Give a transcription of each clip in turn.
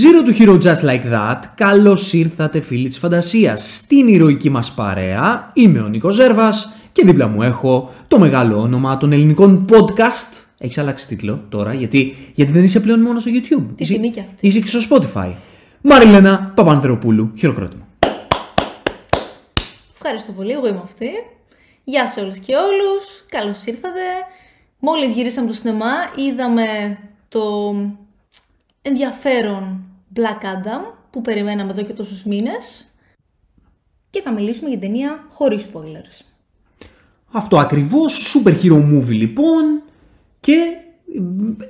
Zero to Hero Just Like That, καλώς ήρθατε φίλοι της φαντασίας στην ηρωική μας παρέα. Είμαι ο Νίκος Ζέρβας και δίπλα μου έχω το μεγάλο όνομα των ελληνικών podcast. Έχεις αλλάξει τίτλο τώρα, γιατί, γιατί δεν είσαι πλέον μόνο στο YouTube. Τι είσαι, τιμή κι αυτή. Είσαι και στο Spotify. Μαριλένα Παπανδρεοπούλου, χειροκρότημα. Ευχαριστώ πολύ, εγώ είμαι αυτή. Γεια σε όλους και όλους, καλώς ήρθατε. Μόλις γυρίσαμε το σινεμά, είδαμε το ενδιαφέρον Black Adam που περιμέναμε εδώ και τόσους μήνες και θα μιλήσουμε για την ταινία χωρίς spoilers. Αυτό ακριβώς, super hero movie λοιπόν και ε,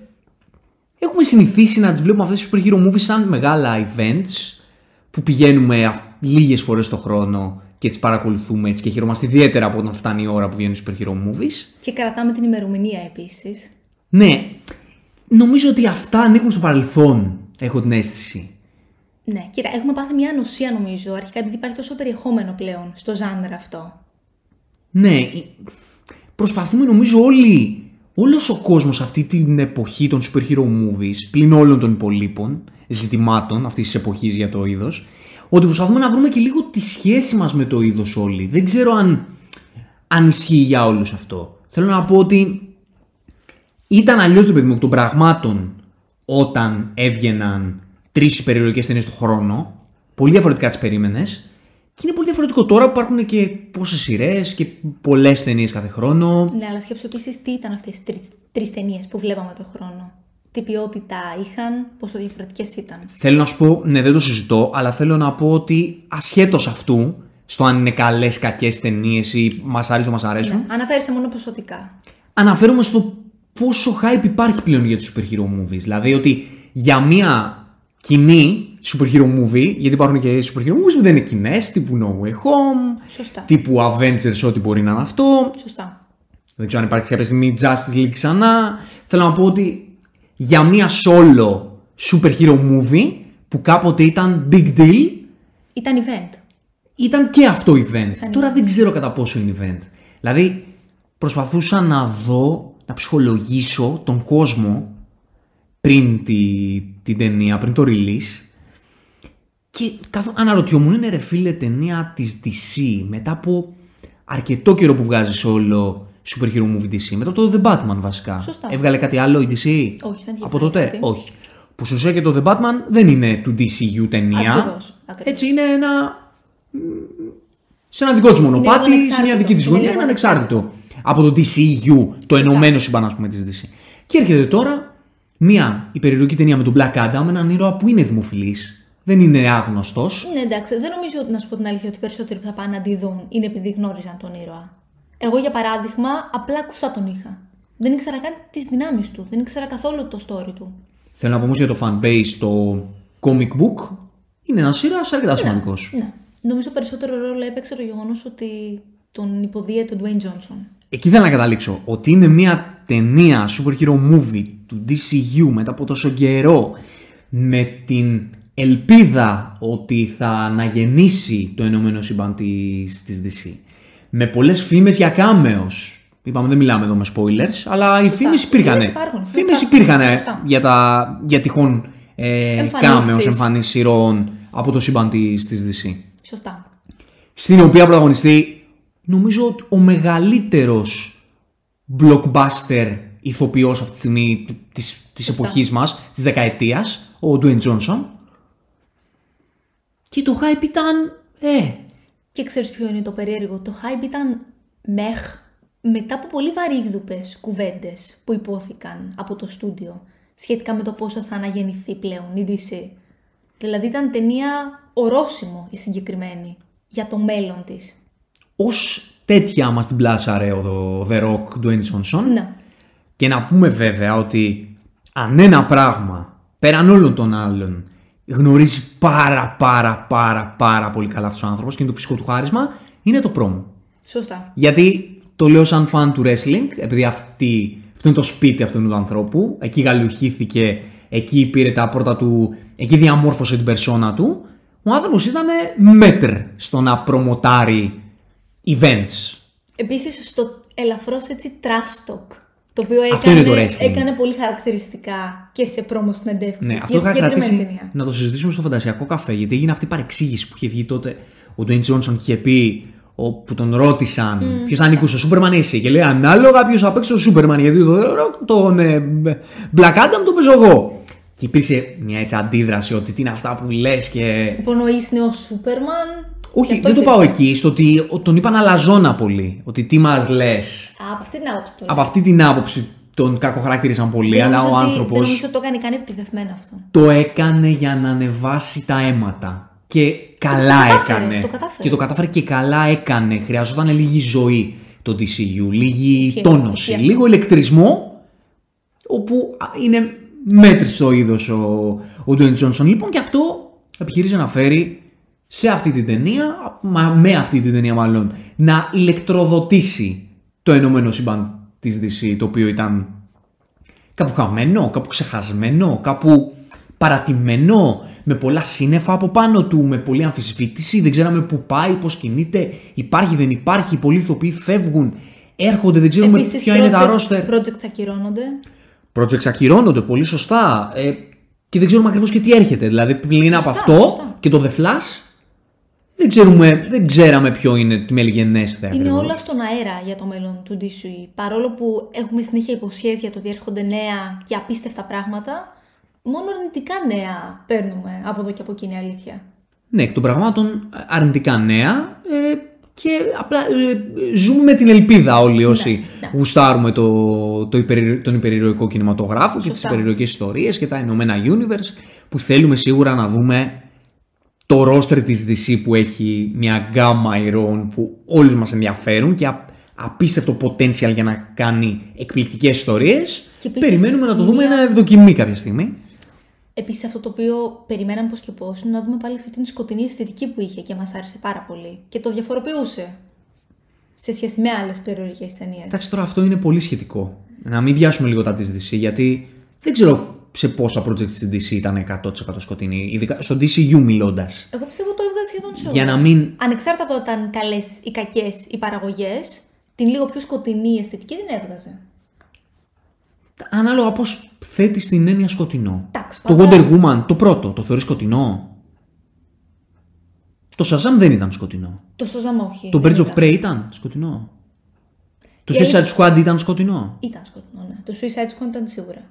έχουμε συνηθίσει να τις βλέπουμε αυτές τις super hero movies σαν μεγάλα events που πηγαίνουμε α- λίγες φορές το χρόνο και τις παρακολουθούμε έτσι και χαιρόμαστε ιδιαίτερα από όταν φτάνει η ώρα που βγαίνουν οι super hero movies. Και κρατάμε την ημερομηνία επίσης. Ναι, νομίζω ότι αυτά ανήκουν στο παρελθόν, έχω την αίσθηση. Ναι, κοίτα, έχουμε πάθει μια ανοσία νομίζω, αρχικά επειδή υπάρχει τόσο περιεχόμενο πλέον στο ζάνερ αυτό. Ναι, ε, προσπαθούμε νομίζω όλοι, όλος ο κόσμος αυτή την εποχή των super hero movies, πλην όλων των υπολείπων ζητημάτων αυτής της εποχής για το είδος, ότι προσπαθούμε να βρούμε και λίγο τη σχέση μας με το είδος όλοι. Δεν ξέρω αν, αν ισχύει για όλους αυτό. Θέλω να πω ότι ήταν αλλιώς το παιδί μου εκ των πραγμάτων όταν έβγαιναν τρεις υπερηρωτικές ταινίες το χρόνο, πολύ διαφορετικά τις περίμενες, και είναι πολύ διαφορετικό τώρα που υπάρχουν και πόσες σειρές και πολλές ταινίες κάθε χρόνο. Ναι, αλλά σκέψου επίσης τι ήταν αυτές τι τρεις ταινίες που βλέπαμε το χρόνο. Τι ποιότητα είχαν, πόσο διαφορετικές ήταν. Θέλω να σου πω, ναι, δεν το συζητώ, αλλά θέλω να πω ότι ασχέτως αυτού, στο αν είναι καλές, κακές ταινίες ή μας αρέσουν, μας αρέσουν, Ναι. Αναφέρεσαι μόνο ποσοτικά. αναφέρομαι στο πόσο hype υπάρχει πλέον για τους super hero movies. Δηλαδή ότι για μια κοινή super hero movie, γιατί υπάρχουν και super hero movies που δεν είναι κοινές, τύπου No Way Home, Σωστά. τύπου Avengers, ό,τι μπορεί να είναι αυτό, Σωστά. Δεν ξέρω αν υπάρχει κάποια στιγμή Justice League ξανά. Θέλω να πω ότι για μια solo super hero movie που κάποτε ήταν big deal, Ήταν event. ήταν και αυτό event. Τώρα δεν ξέρω κατά πόσο είναι event. Δηλαδή, προσπαθούσα να δω, να ψυχολογήσω τον κόσμο πριν τη, την ταινία, πριν το release. Και καθ- αναρωτιόμουν, είναι ρε φίλε ταινία της DC μετά από αρκετό καιρό που βγάζεις όλο super hero movie DC. Μετά από το The Batman βασικά. Σωστά. Έβγαλε κάτι άλλο η DC. Όχι, δεν είχε Από βγάλει τότε, κάτι. όχι. Που σου ουσία και το The Batman δεν είναι του DCU ταινία. Ακριβώς, ακριβώς. Έτσι είναι ένα σε ένα δικό της μονοπάτι, λίγο σε μια ανεξάρτητο. δική τη Είναι γωνία, λίγο είναι ανεξάρτητο. Από το DCU, το ενωμένο σύμπαν, ας πούμε, της DC. Και έρχεται τώρα μια υπερηρωτική ταινία με τον Black Adam, έναν ήρωα που είναι δημοφιλής, δεν είναι άγνωστος. Ναι, εντάξει, δεν νομίζω ότι να σου πω την αλήθεια ότι οι περισσότεροι που θα πάνε να τη δουν είναι επειδή γνώριζαν τον ήρωα. Εγώ, για παράδειγμα, απλά ακουστά τον είχα. Δεν ήξερα καν τις δυνάμεις του, δεν ήξερα καθόλου το story του. Θέλω να πω όμως για το fanbase, το comic book είναι ένας ήρωας αρκετά σημαντικός. Ναι. Νομίζω περισσότερο ρόλο έπαιξε το γεγονός ότι τον υποδίεται ο Dwayne Johnson. Εκεί θέλω να καταλήξω ότι είναι μια ταινία super hero movie του DCU μετά από τόσο καιρό με την ελπίδα ότι θα αναγεννήσει το ενωμένο σύμπαν της, της DC. Με πολλές φήμες για κάμεος. Είπαμε δεν μιλάμε εδώ με spoilers, αλλά οι φήμες υπήρχαν. Φήμες υπάρχουν, φήμες Φήμες υπάρχουν. υπήρχαν Σωστά. για, τα, για τυχόν ε, Εμφανίσεις. κάμεος, εμφανίσεις σειρών από το σύμπαν της, της DC Σωστά. στην οποία πρωταγωνιστεί νομίζω ότι ο μεγαλύτερος blockbuster ηθοποιός αυτή τη στιγμή της, της Σωστά. εποχής μας, της δεκαετίας, ο Dwayne Johnson. Και το hype ήταν, ε, Και ξέρεις ποιο είναι το περίεργο; Το hype ήταν μεχ μετά από πολύ βαρύγδουπες κουβέντες που υπόθηκαν από το στούντιο σχετικά με το πόσο θα αναγεννηθεί πλέον η DC. Δηλαδή ήταν ταινία ορόσημο η συγκεκριμένη για το μέλλον της. Ως τέτοια μας την πλάσαρε ο The Rock Dwayne Johnson. Ναι. Και να πούμε βέβαια ότι αν ένα πράγμα πέραν όλων των άλλων γνωρίζει πάρα πάρα πάρα πάρα πολύ καλά αυτός ο άνθρωπος και είναι το φυσικό του χάρισμα, είναι το πρόμο. Σωστά. Γιατί το λέω σαν φαν του wrestling, επειδή αυτή, αυτό είναι το σπίτι αυτού του ανθρώπου. Εκεί γαλουχήθηκε, εκεί πήρε τα πρώτα του, εκεί διαμόρφωσε την περσόνα του. Ο άνθρωπος ήταν μέτρ στο να προμοτάρει events. Επίσης στο ελαφρώς έτσι trash talk Το οποίο Αυτό είναι έκανε, το wrestling. έκανε πολύ χαρακτηριστικά και σε πρόμο συνεντεύξεις Ναι, για αυτό τη είχα συγκεκριμένη κρατήσει ταινία. να το συζητήσουμε στο φαντασιακό καφέ. Γιατί έγινε αυτή η παρεξήγηση που είχε βγει τότε ο Dwayne Johnson και είχε πει ο- που τον ρώτησαν mm, ποιος θα ανήκει στο Σούπερμαν ή εσύ. Και λέει ανάλογα ποιος θα παίξει στο Σούπερμαν. Γιατί τον, τον ε, Black Adam τον παίζω εγώ. Και υπήρξε μια έτσι αντίδραση ότι τι είναι αυτά που λες και. Υπονοείς είναι ο Σούπερμαν. Όχι, Γι' αυτό δεν το υπήρχε. πάω εκεί. Στο ότι ο- τον είπαν αλαζόνα πολύ. Ότι τι μας λες. Α, από αυτή την άποψη το Από λέω. αυτή την άποψη τον κακοχαρακτήριζαν πολύ. Δεν Αλλά νομίζω ο ότι- άνθρωπος. Δεν νομίζω ότι το έκανε καν επιτυχημένο αυτό. το έκανε για να ανεβάσει τα αίματα. Και καλά κατάφερε, έκανε. το κατάφερε. Και το κατάφερε και καλά έκανε. Χρειαζόταν λίγη ζωή το DCU, λίγη Ισχύει, τόνωση, ισχύει αυτό. λίγο ηλεκτρισμό, όπου α, είναι μέτριστο είδος ο, ο Dwayne Johnson. Λοιπόν, και αυτό επιχειρήσε να φέρει σε αυτή την ταινία, μα, με αυτή την ταινία μάλλον, να ηλεκτροδοτήσει το ενωμένο σύμπαν της DC, το οποίο ήταν κάπου χαμένο, κάπου ξεχασμένο, κάπου παρατημένο, με πολλά σύννεφα από πάνω του, με πολλή αμφισβήτηση, δεν ξέραμε πού πάει, πώς κινείται, υπάρχει, δεν υπάρχει, πολλοί ηθοποιοί φεύγουν, έρχονται, δεν ξέρουμε Επίσης, ποια είναι τα project- roster. projects ακυρώνονται. Projects ακυρώνονται πολύ σωστά ε, και δεν ξέρουμε ακριβώς και τι έρχεται. Δηλαδή, πλην από Σωστά, αυτό σωστά. και το The Flash, δεν, ξέρουμε, δεν ξέραμε ποιο είναι τη μελγενέστερη. Είναι ακριβώς. όλα στον αέρα για το μέλλον του DC. Παρόλο που έχουμε συνέχεια υποσχέσεις για το ότι έρχονται νέα και απίστευτα πράγματα, μόνο αρνητικά νέα παίρνουμε από εδώ και από εκεί είναι η αλήθεια. Ναι, εκ των πραγμάτων αρνητικά νέα ε, και απλά ε, ζούμε με την ελπίδα όλοι όσοι ναι. γουστάρουμε το, το υπερη- τον υπερηρωικό κινηματογράφο και τις Σωστά. υπερηρωικές ιστορίες και τα ενωμένα universe που θέλουμε σίγουρα να δούμε το roster της DC που έχει μια γκάμα ηρώων που όλους μας ενδιαφέρουν και α- απίστευτο potential για να κάνει εκπληκτικές ιστορίες. Και επίσης Περιμένουμε να το δούμε μια- ένα ευδοκιμή κάποια στιγμή. Επίσης, αυτό το οποίο περιμέναμε πώς και πώς είναι να δούμε πάλι αυτή την σκοτεινή αισθητική που είχε και μας άρεσε πάρα πολύ και το διαφοροποιούσε σε σχέση με άλλες περιοχέ ταινίες. Εντάξει, τώρα αυτό είναι πολύ σχετικό. Να μην πιάσουμε λίγο τα της DC, γιατί δεν ξέρω σε πόσα projects στην DC ήταν 100% σκοτεινή, ειδικά στο DCU μιλώντας. Εγώ πιστεύω το έβγαζε σχεδόν σε όλα. Για να μην. Ανεξάρτητα από το ήταν καλές ή κακές οι παραγωγές, την λίγο πιο σκοτεινή αισθητική την έβγαζε. Ανάλογα πώς θέτεις την έννοια σκοτεινό. Εντάξει, το πάντα- Wonder Woman, το πρώτο, το θεωρείς σκοτεινό; Το Shazam δεν ήταν σκοτεινό. Το Shazam όχι. Το δεν Birds of ήταν. Prey ήταν σκοτεινό; Το Η αλήθεια- Suicide Squad ήταν σκοτεινό; Ήταν σκοτεινό, ναι. Το Suicide Squad ήταν σίγουρα.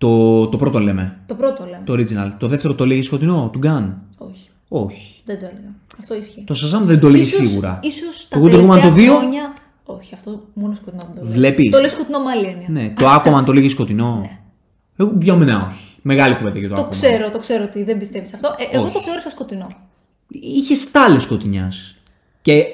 Το, το πρώτο λέμε. Το πρώτο λέμε. Το original. Το δεύτερο το λέγεις σκοτεινό, του Gun. Όχι. Όχι. Δεν το έλεγα. Αυτό ισχύει. Το Shazam δεν το λέγει Ίσως- σίγουρα. Ίσως Το τα Wonder Woman τελευταία το 2. χρόνια... Όχι, αυτό μόνο σκοτεινό δεν το λέω. Βλέπεις; Το λέω σκοτεινό με άλλη έννοια. Ναι, το Aquaman το λέγει σκοτεινό; Ναι. Εγώ για μένα όχι. Μεγάλη κουβέντα για το, Το Aquaman. ξέρω, το ξέρω ότι δεν πιστεύεις αυτό. Ε, εγώ Όχι. το θεώρησα σκοτεινό. Είχες στάλε σκοτεινιάς. Και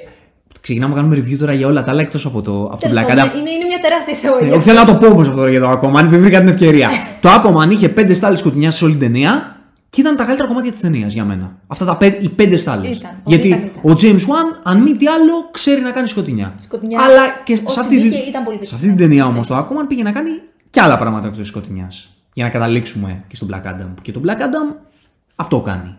ξεκινάμε να κάνουμε review τώρα για όλα τα άλλα εκτός από το, από το Τέλος Black πάντων, Adam. είναι, είναι μια τεράστια Ε, εισαγωγή. Όχι, θέλω να το πω όμως αυτό τώρα για το Aquaman, επειδή βρήκα την ευκαιρία. το Aquaman είχε πέντε στάλες σκοτεινιά σε όλη την ταινία και ήταν τα καλύτερα κομμάτια της ταινίας για μένα. Αυτά τα πέντε, οι πέντε στάλες. Ήταν, πολύ Γιατί ήταν, ο James Wan, αν μη τι άλλο, ξέρει να κάνει σκοτεινιά. Σκοτεινιά, Αλλά και σε όσοι αυτή, τη- βγήκε ήταν πολύ σε αυτή την πετυχημένη. ταινία όμως το Aquaman πήγε να κάνει και άλλα πράγματα εκτός σκοτεινιάς. Για να καταλήξουμε και στον Black Adam. Και το Black Adam αυτό κάνει.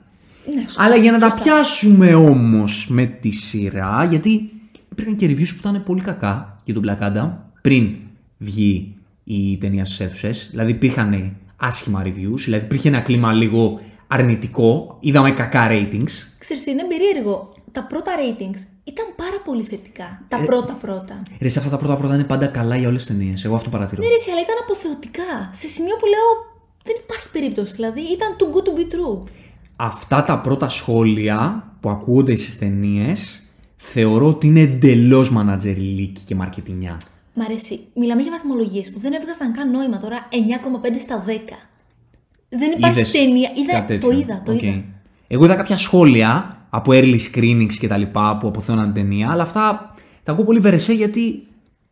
Ναι, σωστά, Αλλά για να τα σωστά. πιάσουμε όμως με τη σειρά, γιατί υπήρχαν και reviews που ήταν πολύ κακά για τον Black Adam πριν βγει η ταινία στις αίθουσες. Δηλαδή υπήρχαν άσχημα reviews, δηλαδή υπήρχε ένα κλίμα λίγο αρνητικό, είδαμε κακά ratings. Ξέρεις τι, είναι περίεργο. Τα πρώτα ratings ήταν πάρα πολύ θετικά. Ε, Τα πρώτα πρώτα. Ρε, σε αυτά τα πρώτα πρώτα είναι πάντα καλά για όλες τις ταινίες. Εγώ αυτό παρατηρώ. Ναι, ρε, εσύ, αλλά ήταν αποθεωτικά. Σε σημείο που λέω δεν υπάρχει περίπτωση. Δηλαδή ήταν too good to be true. Αυτά τα πρώτα σχόλια που ακούγονται στις ταινίες θεωρώ ότι είναι εντελώς μανατζεριλίκι και μαρκετινιά. Μ' αρέσει. Μιλάμε για βαθμολογίες που δεν έβγαζαν καν νόημα τώρα 9,5 στα 10. Δεν υπάρχει Είδες ταινία. Είδα, κάτι το τέτοιο. είδα, το Οκ. είδα. Εγώ είδα κάποια σχόλια από early screenings και τα λοιπά που αποθέωναν την ταινία, αλλά αυτά τα ακούω πολύ βερεσέ γιατί.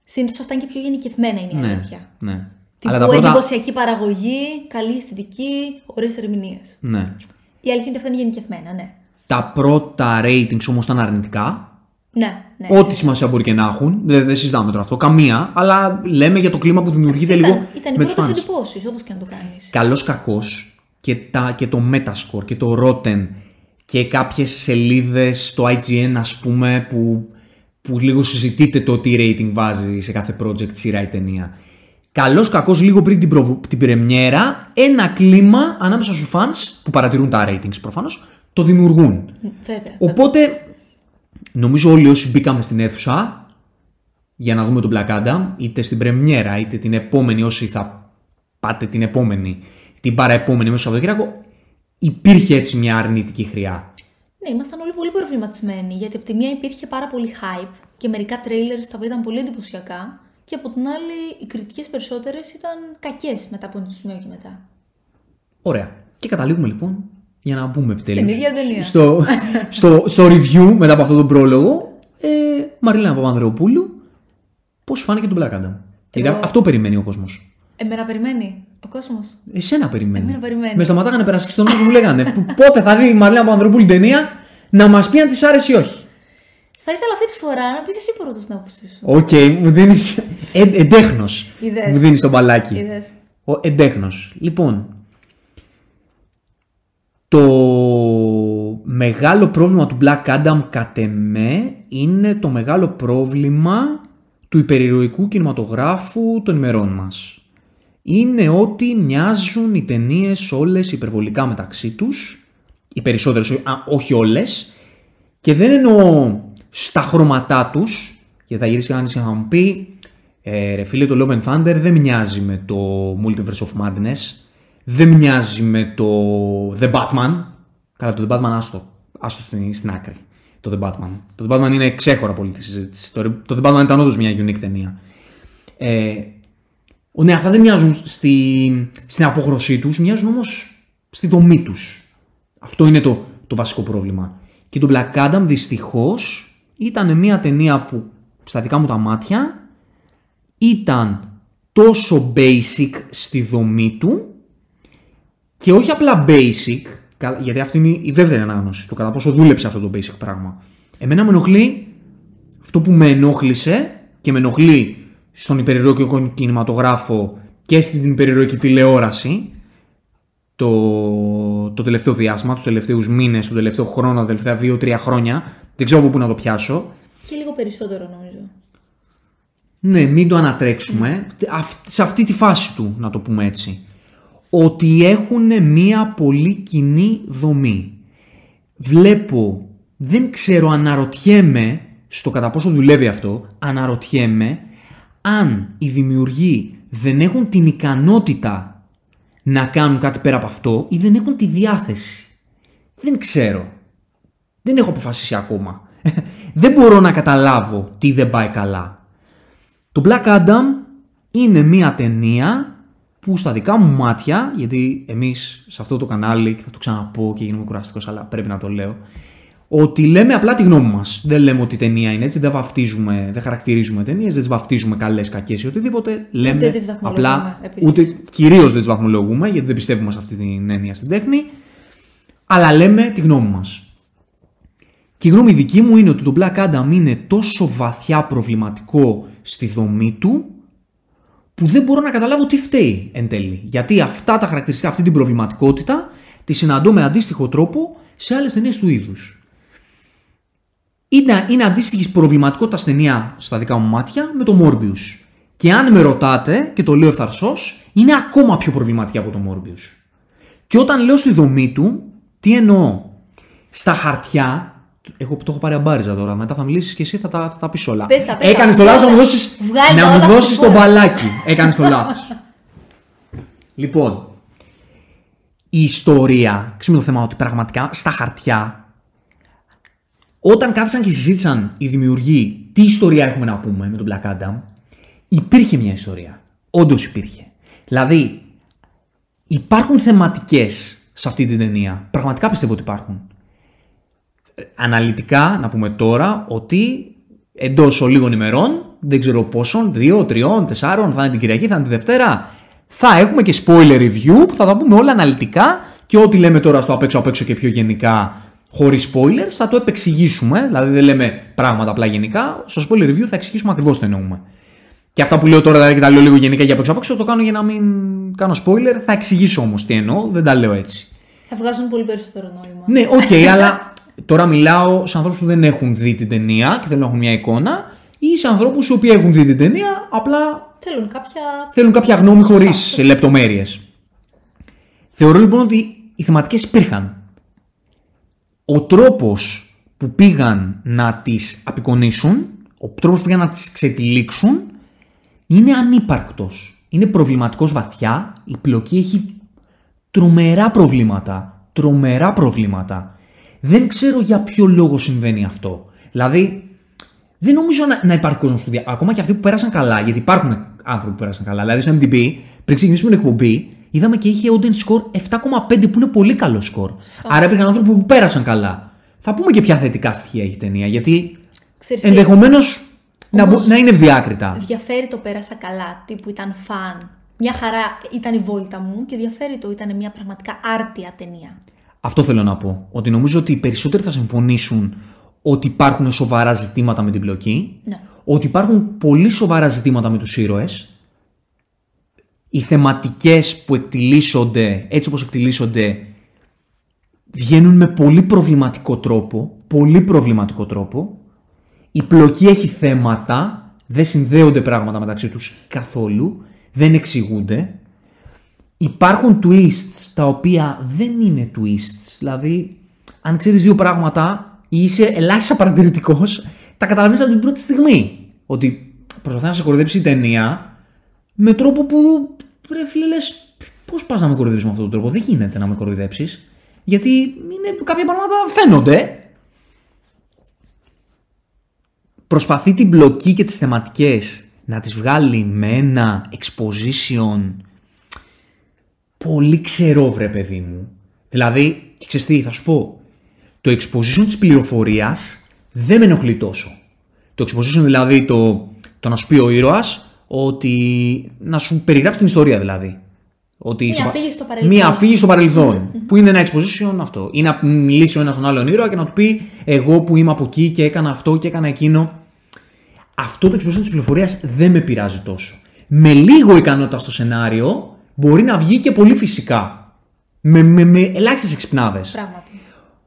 Συνήθως αυτά είναι και πιο γενικευμένα είναι η Ναι, αλήθεια. ναι. Τύπου Αλλά τα πρώτα. εντυπωσιακή παραγωγή, καλή αισθητική, ωραίες ερμηνείες. Ναι. Η αλήθεια είναι ότι αυτά είναι γενικευμένα, ναι. Τα πρώτα ratings όμως ήταν αρνητικά. Ναι, ναι. Ό,τι σημασία μπορεί και να έχουν. Δεν, δεν συζητάμε τώρα αυτό. Καμία. Αλλά λέμε για το κλίμα που δημιουργείται ήταν, λίγο ήταν οι με του πρώτε fans. εντυπώσεις, όπως και να το κάνεις. Καλό κακός και, τα, και το Metascore και το Rotten και κάποιες σελίδες στο IGN ας πούμε που, που λίγο συζητείτε το τι rating βάζει σε κάθε project, σειρά ή ταινία. Καλό κακός λίγο πριν την, προ... την πρεμιέρα, ένα κλίμα ανάμεσα στους fans που παρατηρούν τα ratings προφανώς, το δημιουργούν. Βέβαια. Οπότε, νομίζω όλοι όσοι μπήκαμε στην αίθουσα για να δούμε τον Black Adam, είτε στην πρεμιέρα είτε την επόμενη, όσοι θα πάτε την επόμενη, την παραεπόμενη μέσα στο Σαββατοκύριακο, υπήρχε έτσι μια αρνητική χρειά. Ναι, ήμασταν όλοι πολύ προβληματισμένοι, γιατί από τη μία υπήρχε πάρα πολύ hype και μερικά trailers τα οποία ήταν πολύ εντυπωσιακά και από την άλλη οι κριτικές περισσότερες ήταν κακές μετά από ένα σημείο και μετά. Ωραία. Και καταλήγουμε λοιπόν για να μπούμε επιτέλους. Στην ίδια ταινία. Στο, στο, στο review μετά από αυτόν τον πρόλογο. Ε, Μαριλένα Παπανδρεοπούλου, πώς φάνηκε τον Black Adam. Γιατί Εγώ- αυτό περιμένει ο κόσμος. Εμένα περιμένει ο κόσμος. Εσένα περιμένει. Εμένα περιμένει. Με σταματάγανε περάσει στον νόμο και μου λέγανε «Π- πότε θα δει η Μαριλένα Παπανδρεοπούλου την ταινία να μας πει αν της άρεσε ή όχι. Θα ήθελα αυτή τη φορά να πεις εσύ πρώτος την άποψή σου. Οκ, μου δίνει. Ε, Εντέχνος. Είδες. Μου δίνεις τον μπαλάκι. Είδες. Ο εντέχνος. Λοιπόν, το μεγάλο πρόβλημα του Black Adam κατ' εμέ είναι το μεγάλο πρόβλημα του υπερηρωικού κινηματογράφου των ημερών μας. Είναι ότι μοιάζουν οι ταινίες όλες υπερβολικά μεταξύ τους, οι περισσότερες, α, όχι όλες, και δεν εννοώ στα χρώματά τους, γιατί θα γυρίσει κανείς και θα μου πει ε, ρε φίλε το Love and Thunder δεν μοιάζει με το Multiverse of Madness, δεν μοιάζει με το The Batman. Καλά το The Batman άστο, άστο στην, στην άκρη. Το The Batman. Το The Batman είναι ξέχωρα πολύ τη συζήτηση. Το, το The Batman ήταν όντως μια unique ταινία. Ε, ο, ναι, αυτά δεν μοιάζουν στη, στην απόχρωσή τους, μοιάζουν όμως στη δομή τους. Αυτό είναι το, το βασικό πρόβλημα. Και το Black Adam δυστυχώς ήταν μια ταινία που στα δικά μου τα μάτια ήταν τόσο basic στη δομή του και όχι απλά basic, κα- γιατί αυτή είναι η δεύτερη ανάγνωση του κατά πόσο δούλεψε αυτό το basic πράγμα. Εμένα με ενοχλεί αυτό που με ενόχλησε και με ενοχλεί στον υπερηρωικό κινηματογράφο και στην υπερηρωική τηλεόραση το, το τελευταίο διάστημα, τους τελευταίους μήνες, το τελευταίο χρόνο, τα τελευταία 2-3 χρόνια, δεν ξέρω από πού να το πιάσω, Και λίγο περισσότερο νομίζω. ναι, μην το ανατρέξουμε. Αυτ- Σε αυτή τη φάση του, να το πούμε έτσι. Ότι έχουν μία πολύ κοινή δομή. Βλέπω, δεν ξέρω, αναρωτιέμαι, στο κατά πόσο δουλεύει αυτό, αναρωτιέμαι αν οι δημιουργοί δεν έχουν την ικανότητα να κάνουν κάτι πέρα από αυτό ή δεν έχουν τη διάθεση. Δεν ξέρω. Δεν έχω αποφασίσει ακόμα. δεν μπορώ να καταλάβω τι δεν πάει καλά. Το Black Adam είναι μια ταινία που στα δικά μου μάτια, γιατί εμείς σε αυτό το κανάλι, και θα το ξαναπώ και γίνομαι κουραστικός, αλλά πρέπει να το λέω, ότι λέμε απλά τη γνώμη μας. Δεν λέμε ότι η ταινία είναι έτσι, δεν βαφτίζουμε, δεν χαρακτηρίζουμε ταινίες, δεν τις βαφτίζουμε καλές, κακές ή οτιδήποτε. Λέμε τις βαθμολογούμε, απλά, επίσης. ούτε κυρίως δεν τις βαθμολογούμε, γιατί δεν πιστεύουμε σε αυτή την έννοια στην τέχνη, αλλά λέμε τη γνώμη μας. Και η γνώμη δική μου είναι ότι το Black Adam είναι τόσο βαθιά προβληματικό στη δομή του που δεν μπορώ να καταλάβω τι φταίει εν τέλει. Γιατί αυτά τα χαρακτηριστικά, αυτή την προβληματικότητα τη συναντώ με αντίστοιχο τρόπο σε άλλες ταινίες του είδους. Είναι, είναι αντίστοιχης προβληματικότητας ταινία στα δικά μου μάτια με το Morbius. Και αν με ρωτάτε, και το λέω ευθαρσός, είναι ακόμα πιο προβληματική από το Morbius. Και όταν λέω στη δομή του, τι εννοώ; Στα χαρτιά, έχω, το έχω πάρει αμπάριζα τώρα, μετά θα μιλήσεις και εσύ θα τα, θα τα πεις όλα. Πες τα, πες τα, Έκανες το όλα. λάθος να μου δώσεις, Βγάλε τα να μου όλα δώσεις από το τη χώρα. μπαλάκι. Έκανες το λάθος. λοιπόν, η ιστορία, ξέρουμε το θέμα ότι πραγματικά στα χαρτιά, όταν κάθισαν και συζήτησαν οι δημιουργοί τι ιστορία έχουμε να πούμε με τον Black Adam, υπήρχε μια ιστορία. Όντως υπήρχε. Δηλαδή, υπάρχουν θεματικές σε αυτή την ταινία. Πραγματικά πιστεύω ότι υπάρχουν. Ε, Αναλυτικά, να πούμε τώρα, ότι εντός λίγων ημερών, δεν ξέρω πόσων, δύο, τριών, τεσσάρων, θα είναι την Κυριακή, θα είναι τη Δευτέρα, θα έχουμε και spoiler review που θα τα πούμε όλα αναλυτικά και ό,τι λέμε τώρα στο απ' έξω απ' έξω και πιο γενικά χωρίς spoilers θα το επεξηγήσουμε, δηλαδή δεν λέμε πράγματα απλά γενικά, στο spoiler review θα εξηγήσουμε ακριβώς τι εννοούμε. Και αυτά που λέω τώρα δηλαδή και τα λέω λίγο γενικά για απ' έξω απ' έξω, το κάνω για να μην κάνω spoiler, θα εξηγήσω όμως τι εννοώ, δεν τα λέω έτσι. Θα βγάζουν πολύ περισσότερο νόημα. Ναι, οκ, αλλά τώρα μιλάω σε ανθρώπους που δεν έχουν δει την ταινία και θέλουν να έχουν μια εικόνα ή σε ανθρώπους οι οποίοι έχουν δει την ταινία, απλά Θέλουν κάποια. θέλουν κάποια γνώμη Σωστά. χωρίς λεπτομέρειες. Θεωρώ λοιπόν ότι οι θεματικές υπήρχαν. Ο τρόπος που πήγαν να τις απεικονίσουν, ο τρόπος που πήγαν να τις ξετυλίξουν, είναι ανύπαρκτος. Είναι προβληματικός βαθιά, η πλοκή έχει τρομερά προβλήματα. Τρομερά προβλήματα. Δεν ξέρω για ποιο λόγο συμβαίνει αυτό. Δηλαδή, δεν νομίζω να, να υπάρχει κόσμος που δια... Ακόμα και αυτοί που πέρασαν καλά, γιατί υπάρχουν άνθρωποι που πέρασαν καλά. Δηλαδή, στο MDB, πριν ξεκινήσουμε την εκπομπή, είδαμε και είχε audience score 7,5 που είναι πολύ καλό score. Άρα υπήρχαν άνθρωποι που πέρασαν καλά. Θα πούμε και ποια θετικά στοιχεία έχει η ταινία, γιατί Ξέρεις τι, ενδεχομένως να, μπο- Όμως- να είναι διάκριτα. Διαφέρει το πέρασα καλά, τύπου ήταν φαν. Μια χαρά ήταν η βόλτα μου και διαφέρει το ήταν μια πραγματικά άρτια ταινία. Αυτό θέλω να πω. Ότι νομίζω ότι οι περισσότεροι θα συμφωνήσουν ότι υπάρχουν σοβαρά ζητήματα με την πλοκή. Ναι. Ότι υπάρχουν πολύ σοβαρά ζητήματα με τους ήρωες. Οι θεματικές που εκτιλήσονται, έτσι όπως εκτιλήσονται, βγαίνουν με πολύ προβληματικό τρόπο. Πολύ προβληματικό τρόπο. Η πλοκή έχει θέματα, δεν συνδέονται πράγματα μεταξύ τους καθόλου, δεν εξηγούνται. Υπάρχουν twists τα οποία δεν είναι twists. Δηλαδή, αν ξέρεις δύο πράγματα ή είσαι ελάχιστα παρατηρητικός, τα καταλαβαίνεις από την πρώτη στιγμή. Ότι προσπαθεί να σε κοροϊδέψει η ταινία με τρόπο που ρε φίλε λες, πώς πας να με κοροϊδέψεις με αυτόν τον τρόπο; Δεν γίνεται να με κοροϊδέψεις. Γιατί είναι, κάποια πράγματα φαίνονται. Προσπαθεί την μπλοκή και τις θεματικές να τις βγάλει με ένα exposition πολύ ξερό βρε παιδί μου. Δηλαδή, και ξέρεις τι, θα σου πω, το exposition της πληροφορίας δεν με ενοχλεί τόσο. Το exposition δηλαδή το, το να σου πει ο ήρωας ότι να σου περιγράψει την ιστορία δηλαδή. Ότι Μία στο πα- αφήγηση στο παρελθόν. Μία αφήγηση στο παρελθόν. Που είναι ένα exposition αυτό. Ή να μιλήσει ο ένας τον άλλον ήρωα και να του πει Εγώ που είμαι από εκεί και έκανα αυτό και έκανα εκείνο. Αυτό το exposition της πληροφορίας δεν με πειράζει τόσο. Με λίγο ικανότητα στο σενάριο μπορεί να βγει και πολύ φυσικά. Με, με, με ελάχιστες εξυπνάδες. Πράγματι.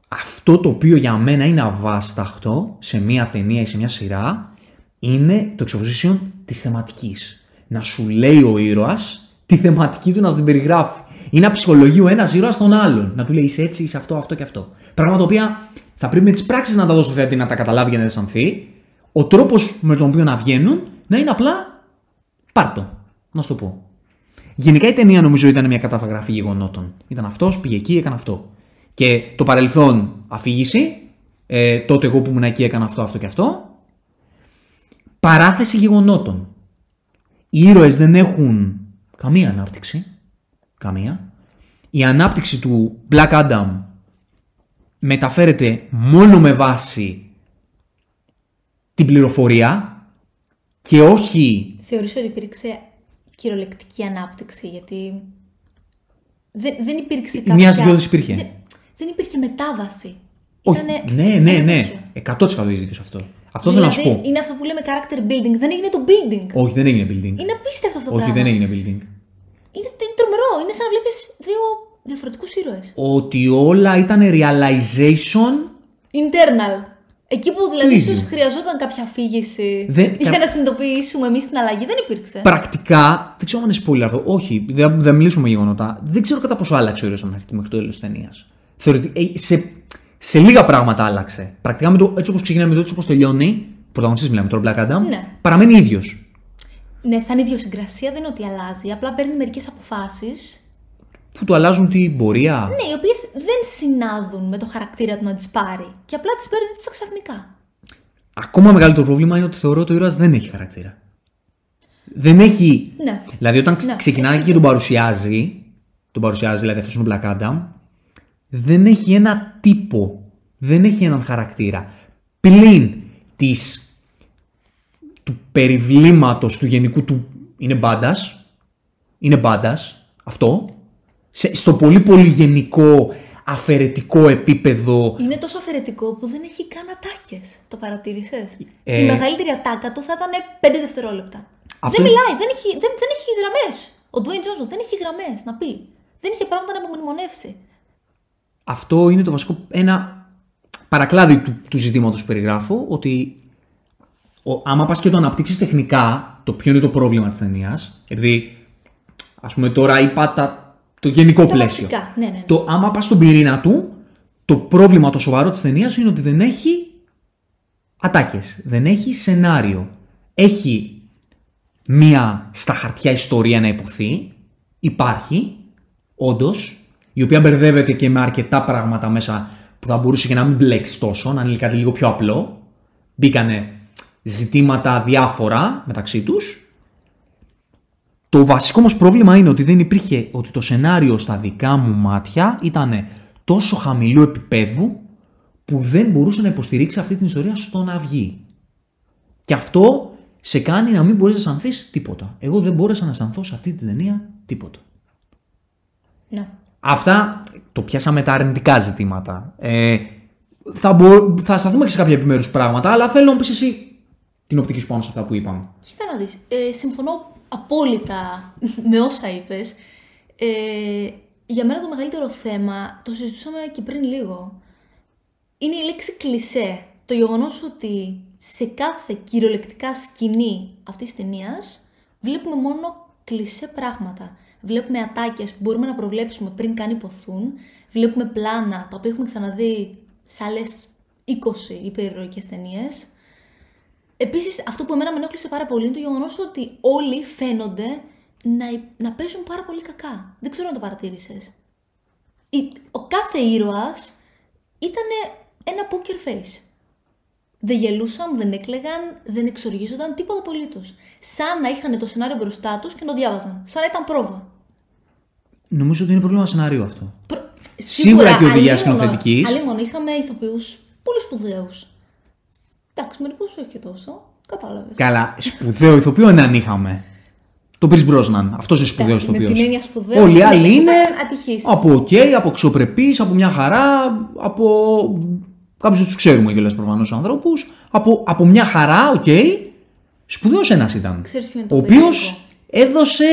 Αυτό το οποίο για μένα είναι αβάσταχτο σε μια ταινία ή σε μια σειρά είναι το exposition της θεματικής. Να σου λέει ο ήρωας τη θεματική του να σου την περιγράφει. Ή να ψυχολογεί ο ένας ήρωας τον άλλον. Να του λέει είσαι έτσι, είσαι αυτό, αυτό και αυτό. Πράγματα τα οποία θα πρέπει με τις πράξεις να τα δώσει στο θεατή να τα καταλάβει για να δεν αισθανθεί. Ο τρόπος με τον οποίο να βγαίνουν να είναι απλά πάρτο. Να σου το πω. Γενικά η ταινία νομίζω ήταν μια καταγραφή γεγονότων. Ήταν αυτός, πήγε εκεί, έκανε αυτό. Και το παρελθόν αφήγηση. Ε, τότε εγώ που ήμουν εκεί έκανα αυτό, αυτό και αυτό. Παράθεση γεγονότων. Οι ήρωες δεν έχουν καμία ανάπτυξη. Καμία. Η ανάπτυξη του Black Adam μεταφέρεται μόνο με βάση την πληροφορία και όχι Θεωρείς ότι υπήρξε κυριολεκτική ανάπτυξη, γιατί δεν, δεν υπήρξε κάποια... Μιας δυο υπήρχε. Δεν, δεν υπήρχε μετάβαση. Όχι. Ήτανε- ναι, ναι, ήταν ναι. τέτοιο. 100% έχει δίκιο σε αυτό. Αυτό θέλω να σου Δηλαδή, πω. είναι αυτό που λέμε character building. Δεν έγινε το building. Όχι, δεν έγινε building. Είναι απίστευτο αυτό το Όχι, πράγμα. δεν έγινε building. Είναι, είναι τρομερό. Είναι σαν να βλέπεις δύο διαφορετικούς ήρωες. Ότι όλα ήταν realization. Internal. Εκεί που δηλαδή ίδιο. ίσως χρειαζόταν κάποια αφήγηση Δεν- για κα- να συνειδητοποιήσουμε εμείς την αλλαγή, δεν υπήρξε. Πρακτικά, δεν ξέρω αν είναι spoiler αυτό. Όχι, δεν θα μιλήσουμε για γεγονότα. Δεν ξέρω κατά πόσο άλλαξε ο ήρωας μέχρι το τέλος της ταινίας. Σε, σε λίγα πράγματα άλλαξε. Πρακτικά με το, έτσι όπως ξεκινάει με το έτσι όπως τελειώνει, πρωταγωνιστής μιλάμε τώρα, Black Adam, Ναι. παραμένει ίδιος. Ναι, σαν ιδιοσυγκρασία δεν είναι ότι αλλάζει. Απλά παίρνει μερικές αποφάσεις. Που του αλλάζουν την πορεία. Ναι, οι οποίες δεν συνάδουν με το χαρακτήρα του να τις πάρει. Και απλά τις παίρνει έτσι τα ξαφνικά. Ακόμα μεγαλύτερο πρόβλημα είναι ότι θεωρώ ότι ο ήρωα δεν έχει χαρακτήρα. Δεν έχει. Ναι. Δηλαδή, όταν ξε- Ναι, ξεκινάει έχει και τον παρουσιάζει, τον παρουσιάζει, δηλαδή αυτό είναι ο Black Adam, δεν έχει ένα τύπο. Δεν έχει έναν χαρακτήρα. Πλην της, του περιβλήματος του γενικού του είναι μπάντας. Είναι μπάντας. Αυτό. Σε- στο πολύ πολύ γενικό αφαιρετικό επίπεδο Είναι τόσο αφαιρετικό που δεν έχει καν ατάκες. Το παρατήρησες; Ε, Η μεγαλύτερη ατάκα του θα ήταν 5 δευτερόλεπτα. Αυτό- Δεν μιλάει, δεν έχει, δεν, δεν έχει γραμμές. Ο Dwayne Johnson δεν έχει γραμμές να πει. Δεν είχε πράγματα να απομνημονεύσει. Αυτό είναι το βασικό, ένα παρακλάδι του, του ζητήματος που περιγράφω, ότι ο, άμα πας και το αναπτύξεις τεχνικά, το ποιο είναι το πρόβλημα της ταινίας, επειδή ας πούμε τώρα είπα τα, το γενικό Τα πλαίσιο. βασικά, ναι, ναι, ναι. Το άμα πας στον πυρήνα του, το πρόβλημα το σοβαρό της ταινίας είναι ότι δεν έχει ατάκες. Δεν έχει σενάριο. Έχει μία στα χαρτιά ιστορία να υποθεί. Υπάρχει, όντως, η οποία μπερδεύεται και με αρκετά πράγματα μέσα που θα μπορούσε και να μην μπλέξει τόσο, να είναι κάτι λίγο πιο απλό. Μπήκανε ζητήματα διάφορα μεταξύ τους. Το βασικό όμως πρόβλημα είναι ότι δεν υπήρχε, ότι το σενάριο στα δικά μου μάτια ήταν τόσο χαμηλού επίπεδου που δεν μπορούσε να υποστηρίξει αυτή την ιστορία στο να βγει. Και αυτό σε κάνει να μην μπορείς να αισθανθείς τίποτα. Εγώ δεν μπόρεσα να αισθανθώ σε αυτή την ταινία τίποτα. Ναι. Αυτά το πιάσαμε τα αρνητικά ζητήματα. Ε, θα, μπο... θα σταθούμε και σε κάποια επιμέρους πράγματα, αλλά θέλω να μου πεις εσύ την οπτική σου πάνω σε αυτά που είπαμε. Κοίτα να δεις, ε, συμφωνώ απόλυτα με όσα είπες. Ε, για μένα το μεγαλύτερο θέμα, το συζητούσαμε και πριν λίγο, είναι η λέξη κλισέ. Το γεγονός ότι σε κάθε κυριολεκτικά σκηνή αυτής της ταινίας βλέπουμε μόνο κλισέ πράγματα. Βλέπουμε ατάκες που μπορούμε να προβλέψουμε πριν καν υποθούν. Βλέπουμε πλάνα τα οποία έχουμε ξαναδεί σε άλλες 20 υπερηρωικές ταινίες. Επίσης, αυτό που εμένα με ενόχλησε πάρα πολύ είναι το γεγονός ότι όλοι φαίνονται να, να παίζουν πάρα πολύ κακά. Δεν ξέρω αν το παρατήρησες. Η- Ο κάθε ήρωας ήταν ένα poker face. Δεν γελούσαν, δεν έκλαιγαν, δεν εξοργίζονταν, τίποτα απολύτως. Σαν να είχαν το σενάριο μπροστά τους και να το διάβαζαν. Σαν να ήταν πρόβα. Νομίζω ότι είναι πρόβλημα σενάριου αυτό. Προ- Σίγουρα και οδηγία αλλήμον- σκηνοθετικής. αλλήμον, είχαμε ηθοποιούς πολύ σπουδαίους. Εντάξει, μερικούς όχι και τόσο. Κατάλαβες. Καλά, σπουδαίο ηθοποιό έναν είχαμε. Το Chris Brosnan. Αυτός είναι σπουδαίος Εντάξει, με ηθοποιός. την έννοια σπουδαίος, Όλοι οι ναι, άλλοι ίσως είναι ήταν ατυχής. από οκ, από αξιοπρεπείς, από μια χαρά, από. Κάποιους τους ξέρουμε κιόλας προφανώς ανθρώπους. Από, από μια χαρά, οκ. Σπουδαίος ένας ήταν. Ξέρεις ποιο είναι το ο οποίος περίεργο; έδωσε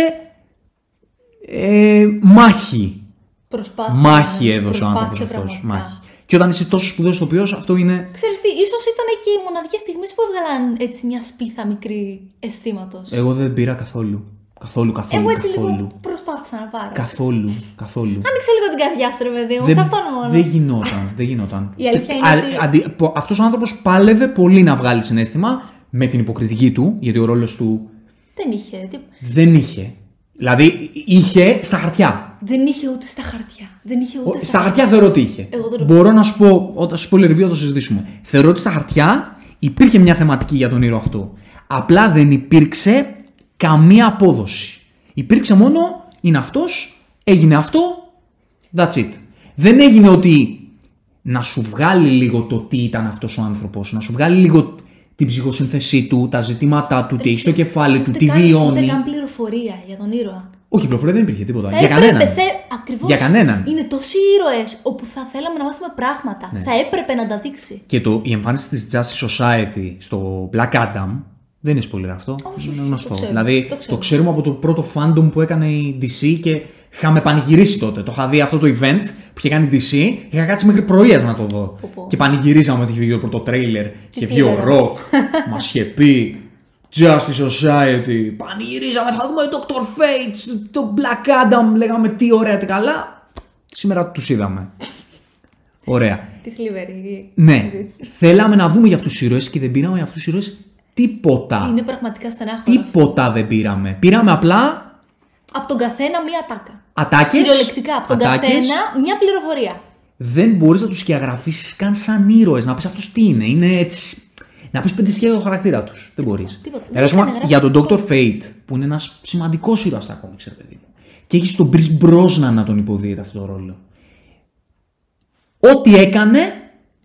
ε, μάχη. Προσπάθησε. Μάχη ναι, έδωσε ο άνθρωπος προσπάθησε αυτός. πραγματικά. Μάχη. Και όταν είσαι τόσο σπουδαίος ηθοποιό, αυτό είναι. Ξέρεις τι, ίσως ήταν και οι μοναδικές στιγμές που έβγαλαν έτσι μια σπίθα μικρή αισθήματος. Εγώ δεν πήρα καθόλου. Καθόλου, καθόλου. Εγώ έτσι καθόλου. λίγο προσπάθησα να πάρω. Καθόλου, καθόλου. Άνοιξε λίγο την καρδιά σου, ρε παιδί μου, σε αυτόν μόνο. δεν γινόταν, δεν γινόταν. Η αλήθεια είναι Α- ότι- αντι- πο- αυτός ο άνθρωπος πάλευε πολύ να βγάλει συνέστημα με την υποκριτική του, γιατί ο ρόλος του Δεν είχε. τι- δεν είχε. Δηλαδή είχε στα χαρτιά. Δεν είχε ούτε στα χαρτιά. Δεν είχε ούτε Ο- Στα χαρτιά θεωρώ ότι είχε. Εγώ δεν το Μπορώ να σου πω, όταν σου πω review θα το συζητήσουμε. Θεωρώ ότι στα χαρτιά υπήρχε μια θεματική για τον ήρωα αυτό. Απλά δεν υπήρξε καμία απόδοση. Υπήρξε μόνο, είναι αυτός, έγινε αυτό, that's it. Δεν έγινε ότι να σου βγάλει λίγο το τι ήταν αυτός ο άνθρωπος, να σου βγάλει λίγο την ψυχοσύνθεσή του, τα ζητήματά του, τι έχει στο κεφάλι του, Ούτε τι καν- βιώνει. Ούτε καν πληροφορία για τον ήρωα. Όχι, η πληροφορία δεν υπήρχε τίποτα. Θα για έπρεπε, κανέναν. θε, ακριβώς. Για κανέναν. Είναι τόσοι ήρωες όπου θα θέλαμε να μάθουμε πράγματα. Ναι. Θα έπρεπε να τα δείξει. Και το, η εμφάνιση της Justice Society στο Black Adam δεν είναι spoiler αυτό. Όχι, είναι όχι, γνωστό. το ξέρουμε, δηλαδή το το, ξέρουμε. ξέρουμε από το πρώτο fandom που έκανε η DC και είχαμε πανηγυρίσει τότε. Το είχα δει αυτό το event που είχε κάνει η DC. Είχα κάτσει μέχρι πρωίας να το δω. Πω, πω. Και πανηγυρίζαμε ότι είχε βγει το πρώτο τρέιλερ. Και βγει ο θλιβερό. Rock. Μας είχε πει Justice Society. Πανηγυρίζαμε, θα δούμε Dr. Fate, το Black Adam. Λέγαμε τι ωραία, τι καλά. Σήμερα τους είδαμε. Ωραία. Τι θλιβερή Ναι, συζήτηση. θέλαμε να δούμε για αυτούς τους ήρωες και δεν πήραμε για αυτούς τους ήρωες τίποτα. Είναι πραγματικά στενάχωρος. Τίποτα δεν πήραμε. Πήραμε απλά Από τον καθένα μία τάκα. ατάκες. Κυριολεκτικά, από τον καθένα μία πληροφορία. Δεν μπορείς να τους σκιαγραφίσεις καν σαν ήρωες. Να πεις αυτό τι είναι. Είναι έτσι. Να πεις πέντε στοιχεία για το χαρακτήρα τους. Δεν μπορείς. τίποτα. Δεν Δηλαδή, ας πούμε, είχαν για τον γράψει Dr. Fate, που είναι ένας σημαντικός ήρωα στα κόμιξ, ρε παιδί μου. Και έχει τον Chris Brosnan να τον υποδίεται αυτό το ρόλο. Ό,τι έκανε,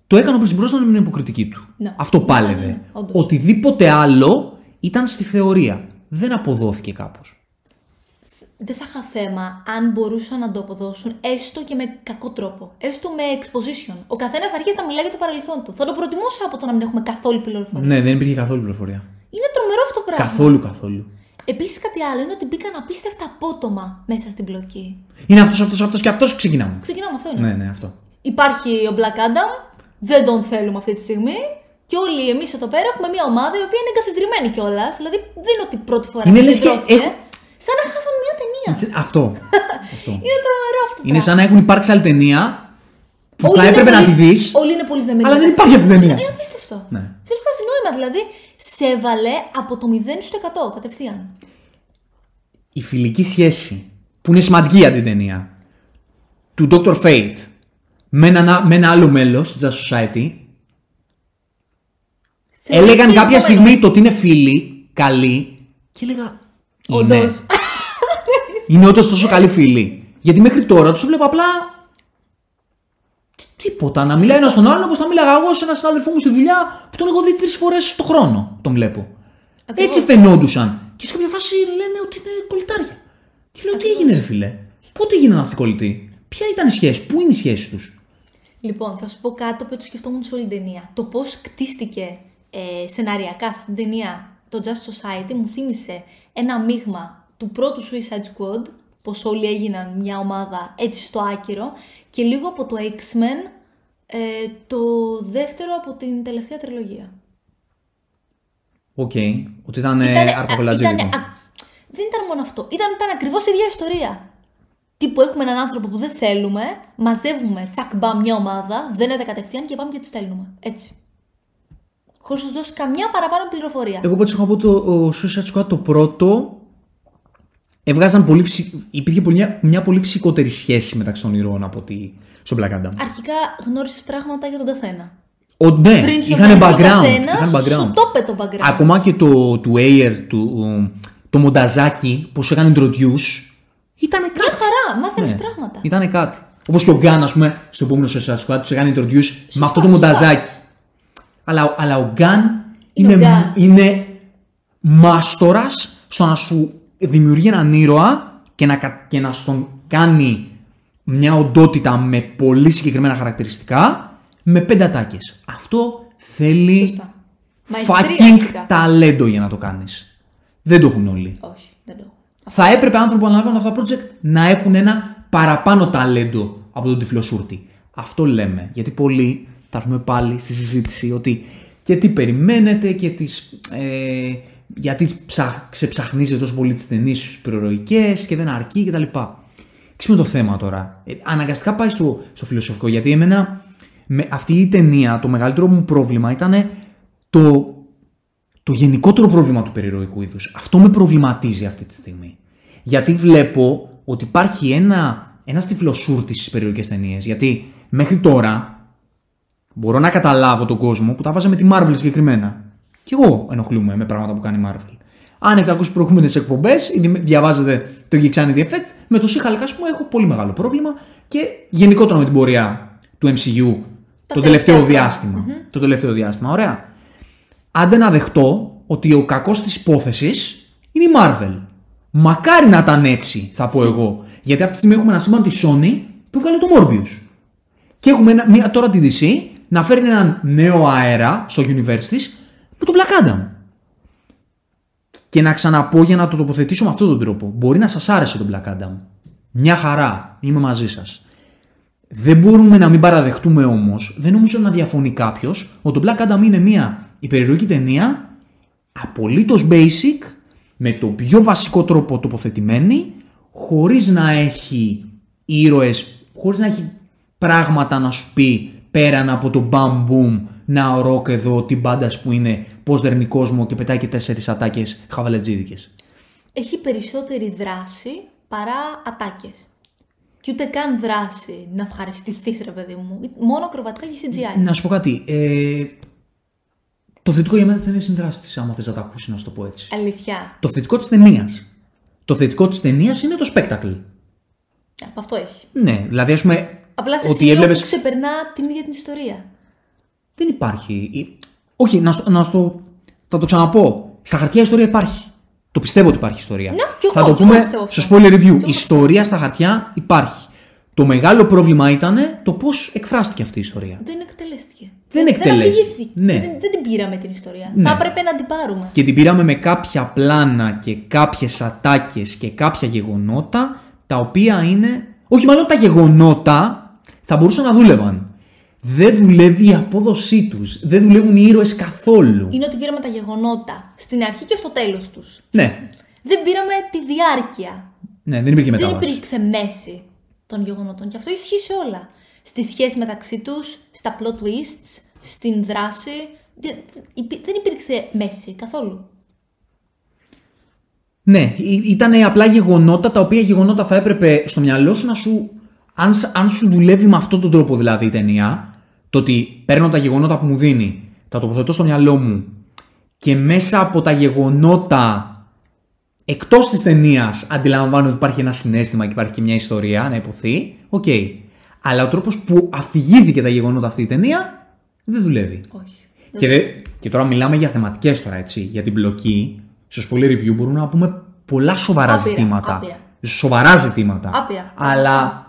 το έκανε ο Chris Brosnan με την υποκριτική του. Ναι. Αυτό Ναι, πάλευε. ναι, ναι, όντως. Οτιδήποτε άλλο ήταν στη θεωρία. Δεν αποδόθηκε κάπως. Δεν θα είχα θέμα αν μπορούσαν να το αποδώσουν έστω και με κακό τρόπο. Έστω με exposition. Ο καθένας αρχίζει να μιλάει για το παρελθόν του. Θα το προτιμούσα από το να μην έχουμε καθόλου πληροφορία. Ναι, δεν υπήρχε καθόλου πληροφορία. Είναι τρομερό αυτό το πράγμα. Καθόλου, καθόλου. Επίσης κάτι άλλο είναι ότι μπήκαν απίστευτα απότομα μέσα στην πλοκή. Είναι αυτός, αυτός, αυτός και αυτός. Ξεκινάμε. Ξεκινάμε αυτό είναι. Ναι, ναι, αυτό. Υπάρχει ο Black Adam, δεν τον θέλουμε αυτή τη στιγμή Και όλοι εμείς εδώ πέρα έχουμε μια ομάδα η οποία είναι εγκαθιδρυμένη κιόλας. Δηλαδή δεν είναι ότι πρώτη φορά Είναι λες και συγκεντρώθηκε. έχω- Σαν να χάσαμε μια ταινία. Αυτό. αυτό. Είναι τρομερό αυτό. το Είναι πράγμα. σαν να έχουν υπάρξει άλλη ταινία που Όλοι θα είναι έπρεπε να πολύ- τη δεις. Όλοι είναι πολύ δεμένοι. αλλά δεν μεταξύ υπάρχει αυτή η τους. ταινία. Είναι απίστευτο. Ναι. Δεν βγάζει νόημα. Δηλαδή σε έβαλε από το 0 στο 100 κατευθείαν. Η φιλική σχέση που είναι σημαντική για την ταινία του Dr. Fate με ένα, με ένα άλλο μέλος της Just Society έλεγαν Θεωρείται κάποια επόμενο. στιγμή το ότι είναι φίλοι, καλοί και έλεγα. Είναι. Όντως. Είναι όντως τόσο καλοί φίλοι. Γιατί μέχρι τώρα τους βλέπω απλά. τι- Τίποτα. Να μιλάει ένας στον άλλον όπως θα μίλαγα εγώ σε έναν συνάδελφό μου στη δουλειά που τον έχω δει τρεις φορές το χρόνο. Τον βλέπω. Ακριβώς. Έτσι φαινόντουσαν. Και σε κάποια φάση λένε ότι είναι κολλητάρια. Και λέω τι έγινε, ρε φίλε; Πότε γίνανε αυτοί οι κολλητοί; Ποια ήταν η σχέση, πού είναι η σχέση τους; Λοιπόν, θα σου πω κάτι το οποίο το σκεφτόμουν σε όλη την ταινία. Το πώς κτίστηκε ε, σεναριακά σε αυτήν την ταινία το Just Society μου θύμισε ένα μείγμα του πρώτου Suicide Squad, πως όλοι έγιναν μια ομάδα έτσι στο άκυρο, και λίγο από το X-Men, ε, το δεύτερο από την τελευταία τριλογία. Οκ. Ότι ήταν Ήτανε- ε, α, αρπακολατζίδικο. ήτανε- α, Δεν ήταν μόνο αυτό. Ήταν, ήταν ακριβώς η ίδια ιστορία. Τύπου έχουμε έναν άνθρωπο που δεν θέλουμε, μαζεύουμε τσακ μπαμ μια ομάδα, δένεται κατευθείαν και πάμε και τη στέλνουμε. Έτσι. Χωρίς να σου δώσει καμιά παραπάνω πληροφορία. Εγώ πάντως έχω πω το ο Suicide Squad το πρώτο έβγαζαν πολύ φυσι... υπήρχε πολύ, μια, μια πολύ φυσικότερη σχέση μεταξύ των ηρώων από ότι στο Black Adam. Αρχικά γνώρισες πράγματα για τον καθένα. Ο, ναι, Πριν σου είχαν εμφανιστεί ο background. καθένας, είχαν background. Σου το είπε το background. Ακόμα και το του Ayer, του, το μονταζάκι που σου έκανε introduce, ήταν κάτι. Μια χαρά, μάθαινες Ναι, πράγματα. Ήταν κάτι. Όπως και ο Γκάν, ας πούμε, στο επόμενο Suicide Squad, τους έκανε introduce με αυτό το σωστά. μονταζάκι. Αλλά, αλλά ο Γκάν Είναι είναι, ο Gunn. είναι μάστορας στο να σου δημιουργεί έναν ήρωα και να, κα- και να στον κάνει μια οντότητα με πολύ συγκεκριμένα χαρακτηριστικά με πέντε ατάκες. Αυτό θέλει Σωστά. Μαεστρία fucking αρχικά. ταλέντο για να το κάνεις. Δεν το έχουν όλοι. Όχι, δεν το έχω. Θα έπρεπε άνθρωποι που αναλαμβάνουν αυτά τα project να έχουν ένα παραπάνω ταλέντο από τον τυφλοσούρτη. Αυτό λέμε. Γιατί πολλοί θα έρθουμε πάλι στη συζήτηση ότι και τι περιμένετε και τις, ε, γιατί ψαχ, ξεψαχνίζετε τόσο πολύ τις ταινίες προηρωικές και δεν αρκεί κτλ. Ξέρουμε το θέμα τώρα. Ε, αναγκαστικά πάει στο, στο φιλοσοφικό γιατί εμένα με αυτή η ταινία το μεγαλύτερο μου πρόβλημα ήταν το το γενικότερο πρόβλημα του περιρροϊκού είδους. Αυτό με προβληματίζει αυτή τη στιγμή. Γιατί βλέπω ότι υπάρχει ένα, ένα τυφλοσούρτη στις περιρροϊκέ ταινίες. Γιατί μέχρι τώρα μπορώ να καταλάβω τον κόσμο που τα βάζα με τη Marvel συγκεκριμένα. Κι εγώ ενοχλούμαι με πράγματα που κάνει η Marvel. Αν έχετε ακούσει προηγούμενες εκπομπές ή διαβάζετε το Geeksanity Effect, με το Σίχαλκα, α πούμε, έχω πολύ μεγάλο πρόβλημα και γενικότερα με την πορεία του MCU το τελευταίο τελευταία χρόνια. διάστημα. Το τελευταίο διάστημα, ωραία άντε να δεχτώ ότι ο κακός της υπόθεσης είναι η Marvel. Μακάρι να ήταν έτσι, θα πω εγώ. Γιατί αυτή τη στιγμή έχουμε ένα σύμπαν της Sony που βγάλε το Morbius. Και έχουμε ένα, μια, τώρα τη DC να φέρνει έναν νέο αέρα στο universe της με τον Black Adam. Και να ξαναπώ για να το τοποθετήσω με αυτόν τον τρόπο. Μπορεί να σας άρεσε τον Black Adam. Μια χαρά. Είμαι μαζί σας. Δεν μπορούμε να μην παραδεχτούμε όμως, δεν νομίζω να διαφωνεί κάποιος, ότι το Black Adam είναι μια υπερηρωική ταινία απολύτως basic, με το πιο βασικό τρόπο τοποθετημένη, χωρίς να έχει ήρωες, χωρίς να έχει πράγματα να σου πει πέραν από το bam boom, να ο Ροκ εδώ, την μπάντα που είναι πώς δερνει κόσμο και πετάει και τέσσερις ατάκες χαβαλετζίδικες. Έχει περισσότερη δράση παρά ατάκες. Και ούτε καν δράση να ευχαριστηθείς ρε παιδί μου. Μόνο ακροβατικά και CGI. Να σου πω κάτι. Ε, το θετικό για μένα τη ταινία είναι η δράση της, άμα θες να το ακούσεις, να σου το πω έτσι. Αλήθεια. Το θετικό της ταινίας. Το θετικό της ταινίας είναι το spectacle. Από αυτό έχει. Ναι, δηλαδή ας πούμε. Απλά σε ότι σημείο έβλεπες- που ξεπερνά την ίδια την ιστορία. Δεν υπάρχει. Η- Όχι, να, στο- να στο. Θα το ξαναπώ. Στα χαρτιά η ιστορία υπάρχει. Το πιστεύω ότι υπάρχει ιστορία. Ναι, κι εγώ, θα το κι εγώ πούμε πιστεύω αυτό. στο spoiler review. εγώ Η ιστορία στα χαρτιά υπάρχει. Το μεγάλο πρόβλημα ήταν το πώς εκφράστηκε αυτή η ιστορία. Δεν εκτελέστηκε. Δεν εκτελέστηκε. αφηγήθηκε. Ναι. Δεν, δεν την πήραμε την ιστορία. Ναι. Θα έπρεπε να την πάρουμε. Και την πήραμε με κάποια πλάνα και κάποιες ατάκες και κάποια γεγονότα τα οποία είναι... Όχι μάλλον τα γεγονότα θα μπορούσαν να δούλευαν. Δεν δουλεύει η απόδοσή τους. Δεν δουλεύουν οι ήρωες καθόλου. Είναι ότι πήραμε τα γεγονότα στην αρχή και στο τέλος τους. Ναι, Δεν πήραμε τη διάρκεια. ναι, δεν υπήρχε Δεν μετάβαση. υπήρξε μέση των γεγονότων. Και αυτό ισχύει σε όλα. Στη σχέση μεταξύ τους, στα plot twists, στην δράση. Δεν υπή- δεν υπήρξε μέση καθόλου. Ναι, ήταν απλά γεγονότα τα οποία γεγονότα θα έπρεπε στο μυαλό σου να σου. Αν, σ- αν σου δουλεύει με αυτόν τον τρόπο δηλαδή η ταινία, το ότι παίρνω τα γεγονότα που μου δίνει, τα τοποθετώ στο μυαλό μου και μέσα από τα γεγονότα εκτός της ταινίας αντιλαμβάνομαι ότι υπάρχει ένα συναίσθημα και υπάρχει και μια ιστορία να ειπωθεί. Οκ. Αλλά ο τρόπος που αφηγήθηκε τα γεγονότα αυτή η ταινία δεν δουλεύει. Όχι. Και, δε- και τώρα μιλάμε για θεματικές τώρα, έτσι. Για την πλοκή. Στο spoiler review μπορούμε να πούμε πολλά σοβαρά Άπειρα, ζητήματα. άπειρα. Σοβαρά ζητήματα. Άπειρα. Αλλά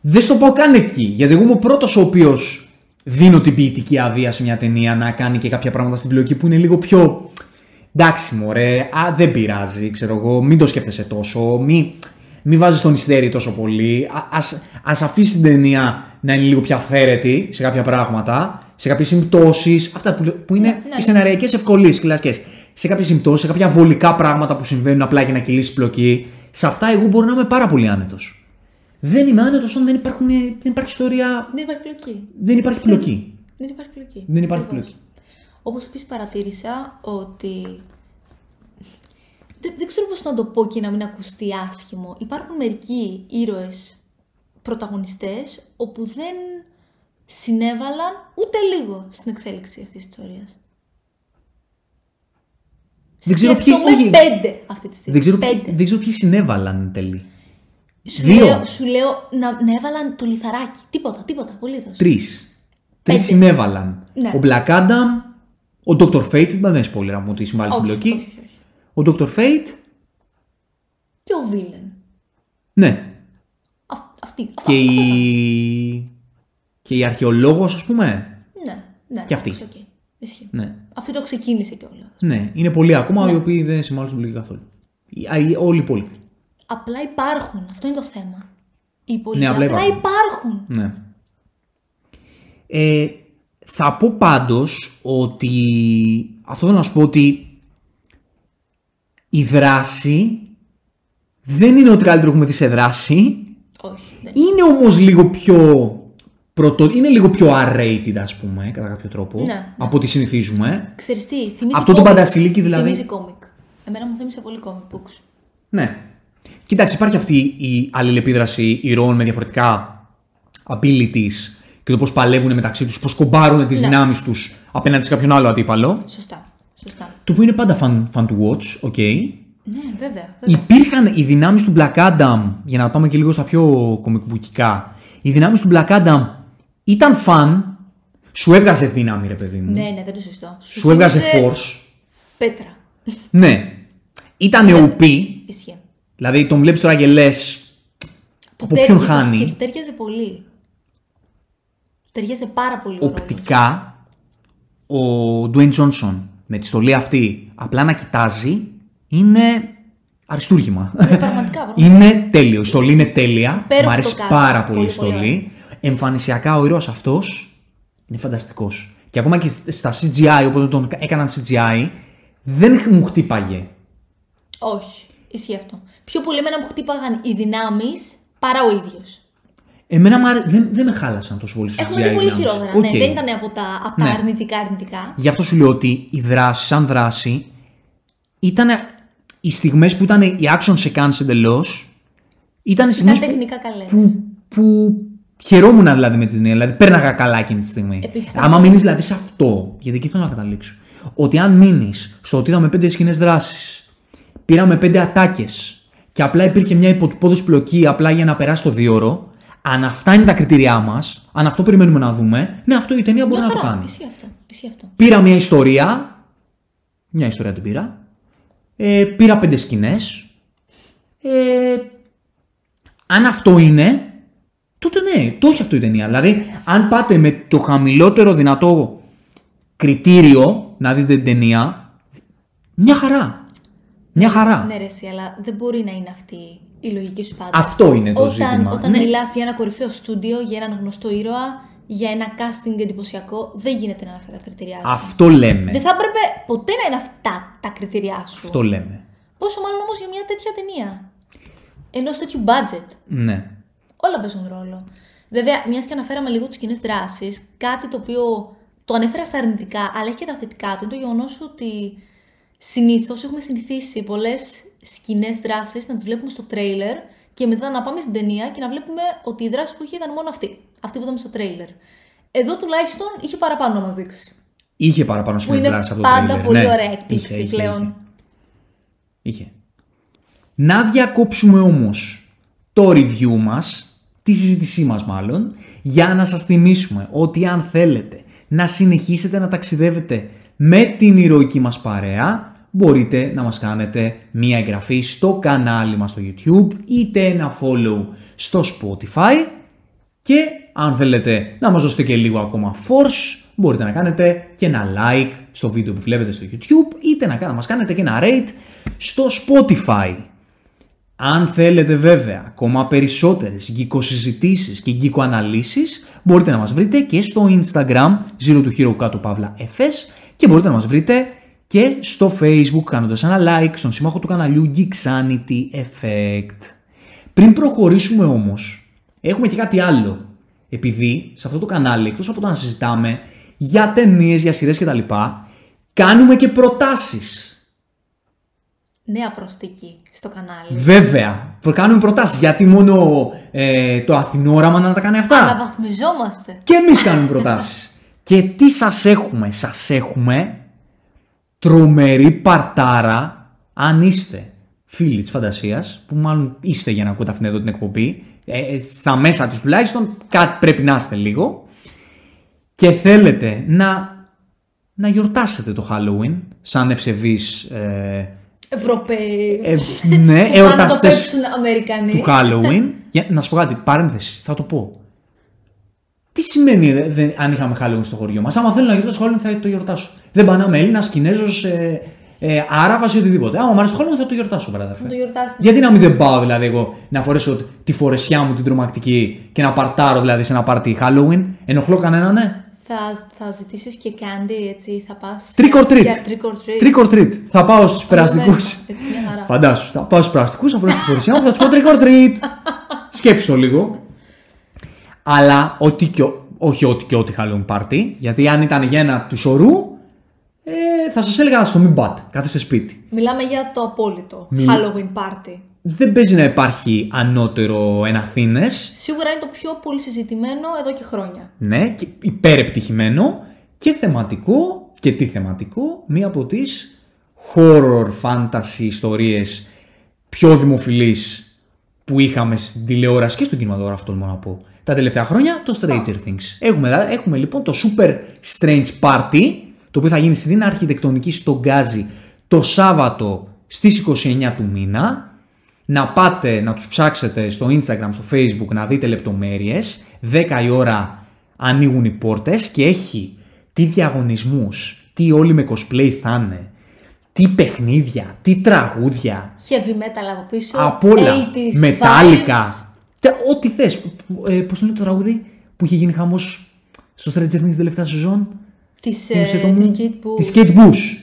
δεν στο πω καν εκεί. Γιατί εγώ είμαι ο πρώτος ο οποίος δίνω την ποιητική άδεια σε μια ταινία να κάνει και κάποια πράγματα στην πλοκή που είναι λίγο πιο. Εντάξει, μωρέ, α, δεν πειράζει, ξέρω εγώ, μην το σκέφτεσαι τόσο, μην, μην βάζεις τον υστέρι τόσο πολύ. Α, ας, ας αφήσεις την ταινία να είναι λίγο πιο αυθαίρετη σε κάποια πράγματα, σε κάποιες συμπτώσεις, αυτά που, που είναι Ναι, ναι. οι σεναριακές ευκολίες, κλασικές. Σε κάποιες συμπτώσεις, σε κάποια βολικά πράγματα που συμβαίνουν απλά για να κυλήσει πλοκή. Σε αυτά εγώ μπορώ να είμαι πάρα πολύ άνετος. Δεν είμαι άνετος αν δεν, υπάρχουν, δεν υπάρχει ιστορία, Δεν υπάρχει πλοκή. δεν υπάρχει πλοκή. Δεν υπάρχει πλοκή. δεν υπάρχει Ακριβώς. πλοκή. Όπως επίσης παρατήρησα ότι... Δεν, δεν ξέρω πώς να το πω και να μην ακουστεί άσχημο. Υπάρχουν μερικοί ήρωες πρωταγωνιστές όπου δεν συνέβαλαν ούτε λίγο στην εξέλιξη αυτής της ιστορίας. Δεν ξέρω ποιοι- Σκέφτομαι όχι. πέντε αυτή τη στιγμή. Δεν ξέρω, ποιοι- πέντε. δεν ξέρω ποιοι συνέβαλαν εν τέλει. Σου Δύο. λέω, σου λέω να, να έβαλαν το λιθαράκι. Τίποτα, τίποτα, απολύτως. Τρεις. Τρεις Πέντε. συνέβαλαν. Ναι. Ο Black Adam, ο Dr. Fate, δεν είναι spoiler να μου ότι συμβάλλει στην Όχι, πλοκή. όχι, όχι. Ο Dr. Fate, Και ο Βίλεν. ναι. Αυ, αυτή, Και αυτός, αυτό ήταν. η. και η αρχαιολόγος, ας πούμε. Ναι, ναι. Και αυτή. εντάξει, οκ. Ισχύει. Ναι. Αυτό το ξεκίνησε κιόλας. Ναι, είναι πολλοί ακόμα Ναι. οι οποίοι δεν συμβάλλουν στην πλοκή καθόλου. Οι- α, οι- Όλοι οι υπόλοιποι. Απλά υπάρχουν. Αυτό είναι το θέμα. Οι υπόλοιποι Ναι, απλά απλά υπάρχουν. υπάρχουν. Ναι. Ε, θα πω πάντως ότι αυτό θέλω να σου πω ότι η δράση δεν είναι ότι καλύτερο έχουμε δει σε δράση. Όχι. Δεν. Είναι όμως λίγο πιο πρωτο... είναι λίγο πιο R-rated ας πούμε κατά κάποιο τρόπο Ναι, ναι. από ό,τι συνηθίζουμε. Ξέρεις τι, θυμίζει Αυτό το κόμικ. Παντασιλίκι δηλαδή. Θυμίζει κόμικ. Εμένα μου θύμισε πολύ comic books. Ναι. Κοιτάξτε, υπάρχει αυτή η αλληλεπίδραση ηρώων με διαφορετικά abilities και το πώς παλεύουν μεταξύ τους, πώς κομπάρουν τις Ναι. δυνάμεις τους απέναντι σε κάποιον άλλο αντίπαλο. Σωστά. Σωστά. Το που είναι πάντα fun, fun to watch, ok. Ναι, βέβαια. βέβαια. Υπήρχαν οι δυνάμεις του Black Adam, για να πάμε και λίγο στα πιο κομικμπουκικά. Οι δυνάμεις του Black Adam ήταν fun, σου έβγαζε δύναμη, ρε παιδί μου. Ναι, ναι, δεν το συζητώ. Σου έβγαζε θύμιζε force. Πέτρα. Ναι. Ήταν OP, Ισχύει. Δηλαδή τον βλέπεις τώρα και λες. Του Από τέ- ποιον του- χάνει; Και του τέριαζε πολύ. Ταιριάζε πάρα πολύ ο ρόλος. οπτικά ο Dwayne Johnson με τη στολή αυτή απλά να κοιτάζει είναι αριστούργημα. Είναι πραγματικά, πραγματικά. είναι τέλειο. Η στολή είναι τέλεια. Υπέροχο Μ' αρέσει το cast. πάρα πολύ η Πολύ, πολύ στολή. Εμφανισιακά ο ήρωας αυτός είναι φανταστικός. Και ακόμα και στα CGI, όποτε τον έκαναν CGI, δεν μου χτύπαγε. Όχι. Ισχύει αυτό. Πιο πολύ εμένα μου χτύπαγαν οι δυνάμεις παρά ο ίδιος. Εμένα μ' άρε- δεν, δεν με χάλασαν τόσο πολύ στο Έχουμε CGI δει πολύ δυνάμεις. χειρότερα. Οκ. Ναι, δεν ήταν από τα, από τα Ναι. αρνητικά αρνητικά. Γι' αυτό σου λέω ότι η δράση, σαν δράση, ήταν οι στιγμές που ήταν οι action sequence εντελώς. Ήταν οι Ήταν στιγμές που, τεχνικά καλές. που, που χαιρόμουν δηλαδή με την ταινία. Δηλαδή πέρναγα καλά εκείνη τη στιγμή. Επίσης, Άμα θα- μείνεις δηλαδή σε αυτό, γιατί εκεί θέλω να καταλήξω. Ότι αν μείνεις στο ότι είδαμε πέντε σκηνέ δράση, πήραμε πέντε ατάκες και απλά υπήρχε μια υποτυπώδης πλοκή απλά για να περάσει το δίωρο, αν αυτά είναι τα κριτήριά μας, αν αυτό περιμένουμε να δούμε, ναι, αυτό η ταινία μπορεί Μια να το χαρά. κάνει. Ισχύει αυτό. Ισχύει αυτό. Πήρα μια ιστορία. Μια ιστορία την πήρα. Ε, πήρα πέντε σκηνές. Ε, αν αυτό είναι, τότε ναι, το έχει αυτό η ταινία. Δηλαδή, αν πάτε με το χαμηλότερο δυνατό κριτήριο να δείτε την ταινία, μια χαρά. Μια χαρά. Ναι, ρε, εσύ, αλλά δεν μπορεί να είναι αυτή η λογική σου πάντα. Αυτό είναι το όταν, ζήτημα. Όταν Ναι. μιλάς για ένα κορυφαίο στούντιο, για έναν γνωστό ήρωα, για ένα casting εντυπωσιακό, δεν γίνεται να είναι αυτά τα κριτήριά σου. Αυτό λέμε. Δεν θα έπρεπε ποτέ να είναι αυτά τα κριτήριά σου. Αυτό λέμε. Πόσο μάλλον όμως για μια τέτοια ταινία. Ενός τέτοιου budget. Ναι. Όλα παίζουν ρόλο. Βέβαια, μιας και αναφέραμε λίγο τις κοινές δράσεις, κάτι το οποίο το ανέφερα στα αρνητικά, αλλά έχει και τα θετικά του, είναι το γεγονός ότι συνήθως έχουμε συνηθίσει πολλές σκηνές δράσει να τις βλέπουμε στο τρέιλερ και μετά να πάμε στην ταινία και να βλέπουμε ότι η δράση που είχε ήταν μόνο αυτή. Αυτή που είδαμε στο τρέιλερ. Εδώ τουλάχιστον είχε παραπάνω να μας δείξει. Είχε παραπάνω Που σκηνές είναι δράσεις από το πάντα τρέιλερ. πολύ Ναι. ωραία έκπληξη Είχε, είχε, πλέον. είχε. Είχε. Να διακόψουμε όμως το review μας, τη συζήτησή μας μάλλον, για να σας θυμίσουμε ότι αν θέλετε να συνεχίσετε να ταξιδεύετε με την ηρωική μας παρέα, μπορείτε να μας κάνετε μία εγγραφή στο κανάλι μας στο YouTube, είτε ένα follow στο Spotify και αν θέλετε να μας δώσετε και λίγο ακόμα force, μπορείτε να κάνετε και ένα like στο βίντεο που βλέπετε στο YouTube, είτε να κα- να μας κάνετε και ένα rate στο Spotify. Αν θέλετε βέβαια ακόμα περισσότερες γκικοσυζητήσεις και γκικοαναλύσεις, μπορείτε να μας βρείτε και στο Instagram, Zero to Hero κάτω παύλα FS και μπορείτε να μας βρείτε και στο Facebook κάνοντας ένα like στον σύμμαχο του καναλιού Geeksanity Effect. Πριν προχωρήσουμε όμως, έχουμε και κάτι άλλο. Επειδή σε αυτό το κανάλι, εκτός από το να συζητάμε για ταινίες, για σειρές κτλ, κάνουμε και προτάσεις. Νέα προστίκη στο κανάλι. Βέβαια, προ- κάνουμε προτάσεις. Γιατί μόνο ε, το Αθηνόραμα να τα κάνει αυτά; Αναβαθμιζόμαστε. Και εμείς κάνουμε προτάσεις. και τι σας έχουμε; Σας έχουμε τρομερή παρτάρα αν είστε φίλοι της φαντασίας, που μάλλον είστε για να ακούτε αυτήν εδώ την εκπομπή, ε, ε, στα μέσα της τουλάχιστον, κάτι πρέπει να είστε λίγο, και θέλετε να, να γιορτάσετε το Halloween σαν ευσεβείς ε, Ευρωπαίοι. ε, ναι, Πάνε να το εορταστές παίξουν Αμερικανοί. του Halloween. Για, να σου πω κάτι, παρένθεση, θα το πω. Τι σημαίνει ρε, δεν, αν είχαμε Halloween στο χωριό μας; Άμα θέλω να γιορτάσω Halloween θα το γιορτάσω. Δεν πανάμε Έλληνας, Κινέζος, ε, ε, Άραβας ή οτιδήποτε. Άμα μου αρέσει το Halloween θα το γιορτάσω, βράδυ. Να το γιορτάσετε. Γιατί να μην δεν πάω δηλαδή εγώ να φορέσω τη φορεσιά μου την τρομακτική και να παρτάρω δηλαδή σε ένα πάρτι Halloween. Ενοχλώ κανέναν, ναι. Θα, θα ζητήσεις και candy, έτσι, θα πας... Trick or treat. Για trick or treat. Trick or treat. Θα πάω στους περαστικούς. Έτσι, μια χαρά. Φαντάσου, θα πάω στους περαστικούς, θα φορέσω τη φορεσιά μου, θα τους πω trick or treat. Σκέψου το λίγο. Αλλά ό,τι και, ο- όχι ό,τι και ό,τι Halloween party, γιατί αν ήταν για ένα του σωρού, ε, θα σας έλεγα στο μην πάτε, κάθεστε σπίτι. Μιλάμε για το απόλυτο Μι- Halloween party. Δεν παίζει να υπάρχει ανώτερο εν Αθήνες, Σίγουρα είναι το πιο πολύ συζητημένο εδώ και χρόνια. ναι, και υπερεπτυχημένο και θεματικό, και τι θεματικό, μία από τις horror fantasy ιστορίες πιο δημοφιλείς που είχαμε στην τηλεόραση και στον κινηματογράφο, τολμώ να πω. Τα τελευταία χρόνια, το Stranger Things. Έχουμε, δηλαδή, έχουμε λοιπόν το Super Strange Party, το οποίο θα γίνει στην αρχιτεκτονική στο Γκάζι το Σάββατο στις 29 του μήνα. Να πάτε να τους ψάξετε στο Instagram, στο Facebook, να δείτε λεπτομέρειες. 10 η ώρα ανοίγουν οι πόρτες και έχει τι διαγωνισμούς, τι όλοι με cosplay θα είναι, τι παιχνίδια, τι τραγούδια, Heavy metal από πίσω. από όλα. 80s Μετάλλικα. Vibes. Και Ό,τι θες. Ε, Πώς το λέει το τραγούδι που είχε γίνει χαμός στο Stranger Things την τελευταία σεζόν; Της, Θύμισε ε, το μου. της Kate Bush. Της Kate Bush.